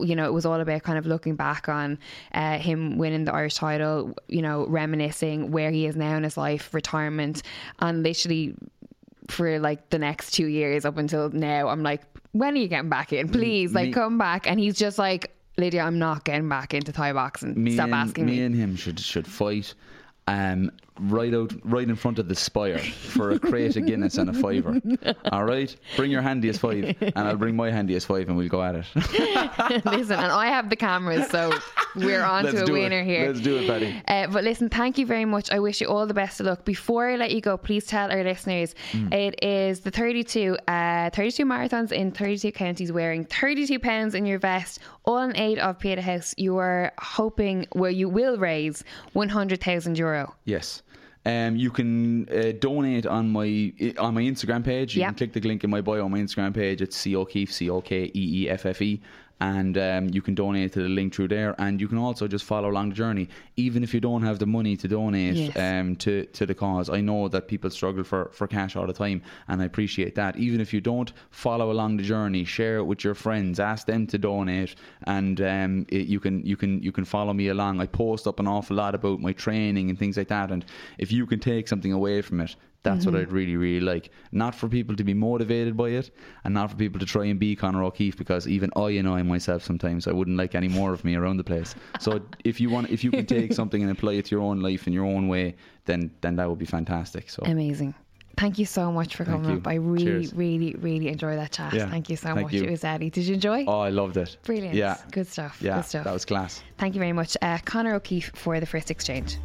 you know it was all about kind of looking back on uh, him winning the Irish title. You know, reminiscing where he is now in his life, retirement, and literally for like the next two years up until now, I'm like, when are you getting back in? Please, like, me- come back. And he's just like, Lydia, I'm not getting back into Thai boxing. me Stop and, asking me me. and him should should fight um right out right in front of the spire for a crate of Guinness and a fiver. All right? Bring your handiest five and I'll bring my handiest five and we'll go at it. listen, and I have the cameras, so we're on Let's to a winner it. here. Let's do it, Paddy. Uh, but listen, thank you very much. I wish you all the best of luck. Before I let you go, please tell our listeners Mm. it is the 32, uh, 32 marathons in 32 counties wearing 32 pounds in your vest, all in aid of Pieta House. You are hoping, well, you will raise 100,000 euro. Yes. Um, you can uh, donate on my on my Instagram page. You Yeah. can click the link in my bio on my Instagram page. It's C O'Keeffe, C O K E E F F E, and um, you can donate to the link through there, and you can also just follow along the journey, even if you don't have the money to donate Yes. um, to to the cause. I know that people struggle for for cash all the time, and I appreciate that. Even if you don't follow along the journey, share it with your friends, ask them to donate, and um, it, you can you can you can follow me along. I post up an awful lot about my training and things like that, and if you can take something away from it. That's what I'd really, really like. Not for people to be motivated by it, and not for people to try and be Conor O'Keeffe, because even I annoy myself sometimes. I wouldn't like any more of me around the place. So if you want, if you can take something and apply it to your own life in your own way, then then that would be fantastic. So Amazing. Thank you so much for Thank coming you. up. I really, Cheers. really, really enjoyed that chat. Yeah. Thank you so Thank much. you. It was Eddie. Did you enjoy? oh, I loved it. Brilliant. Yeah, Good stuff. yeah, Good stuff. that was class. Thank you very much. Uh, Conor O'Keeffe for the first exchange.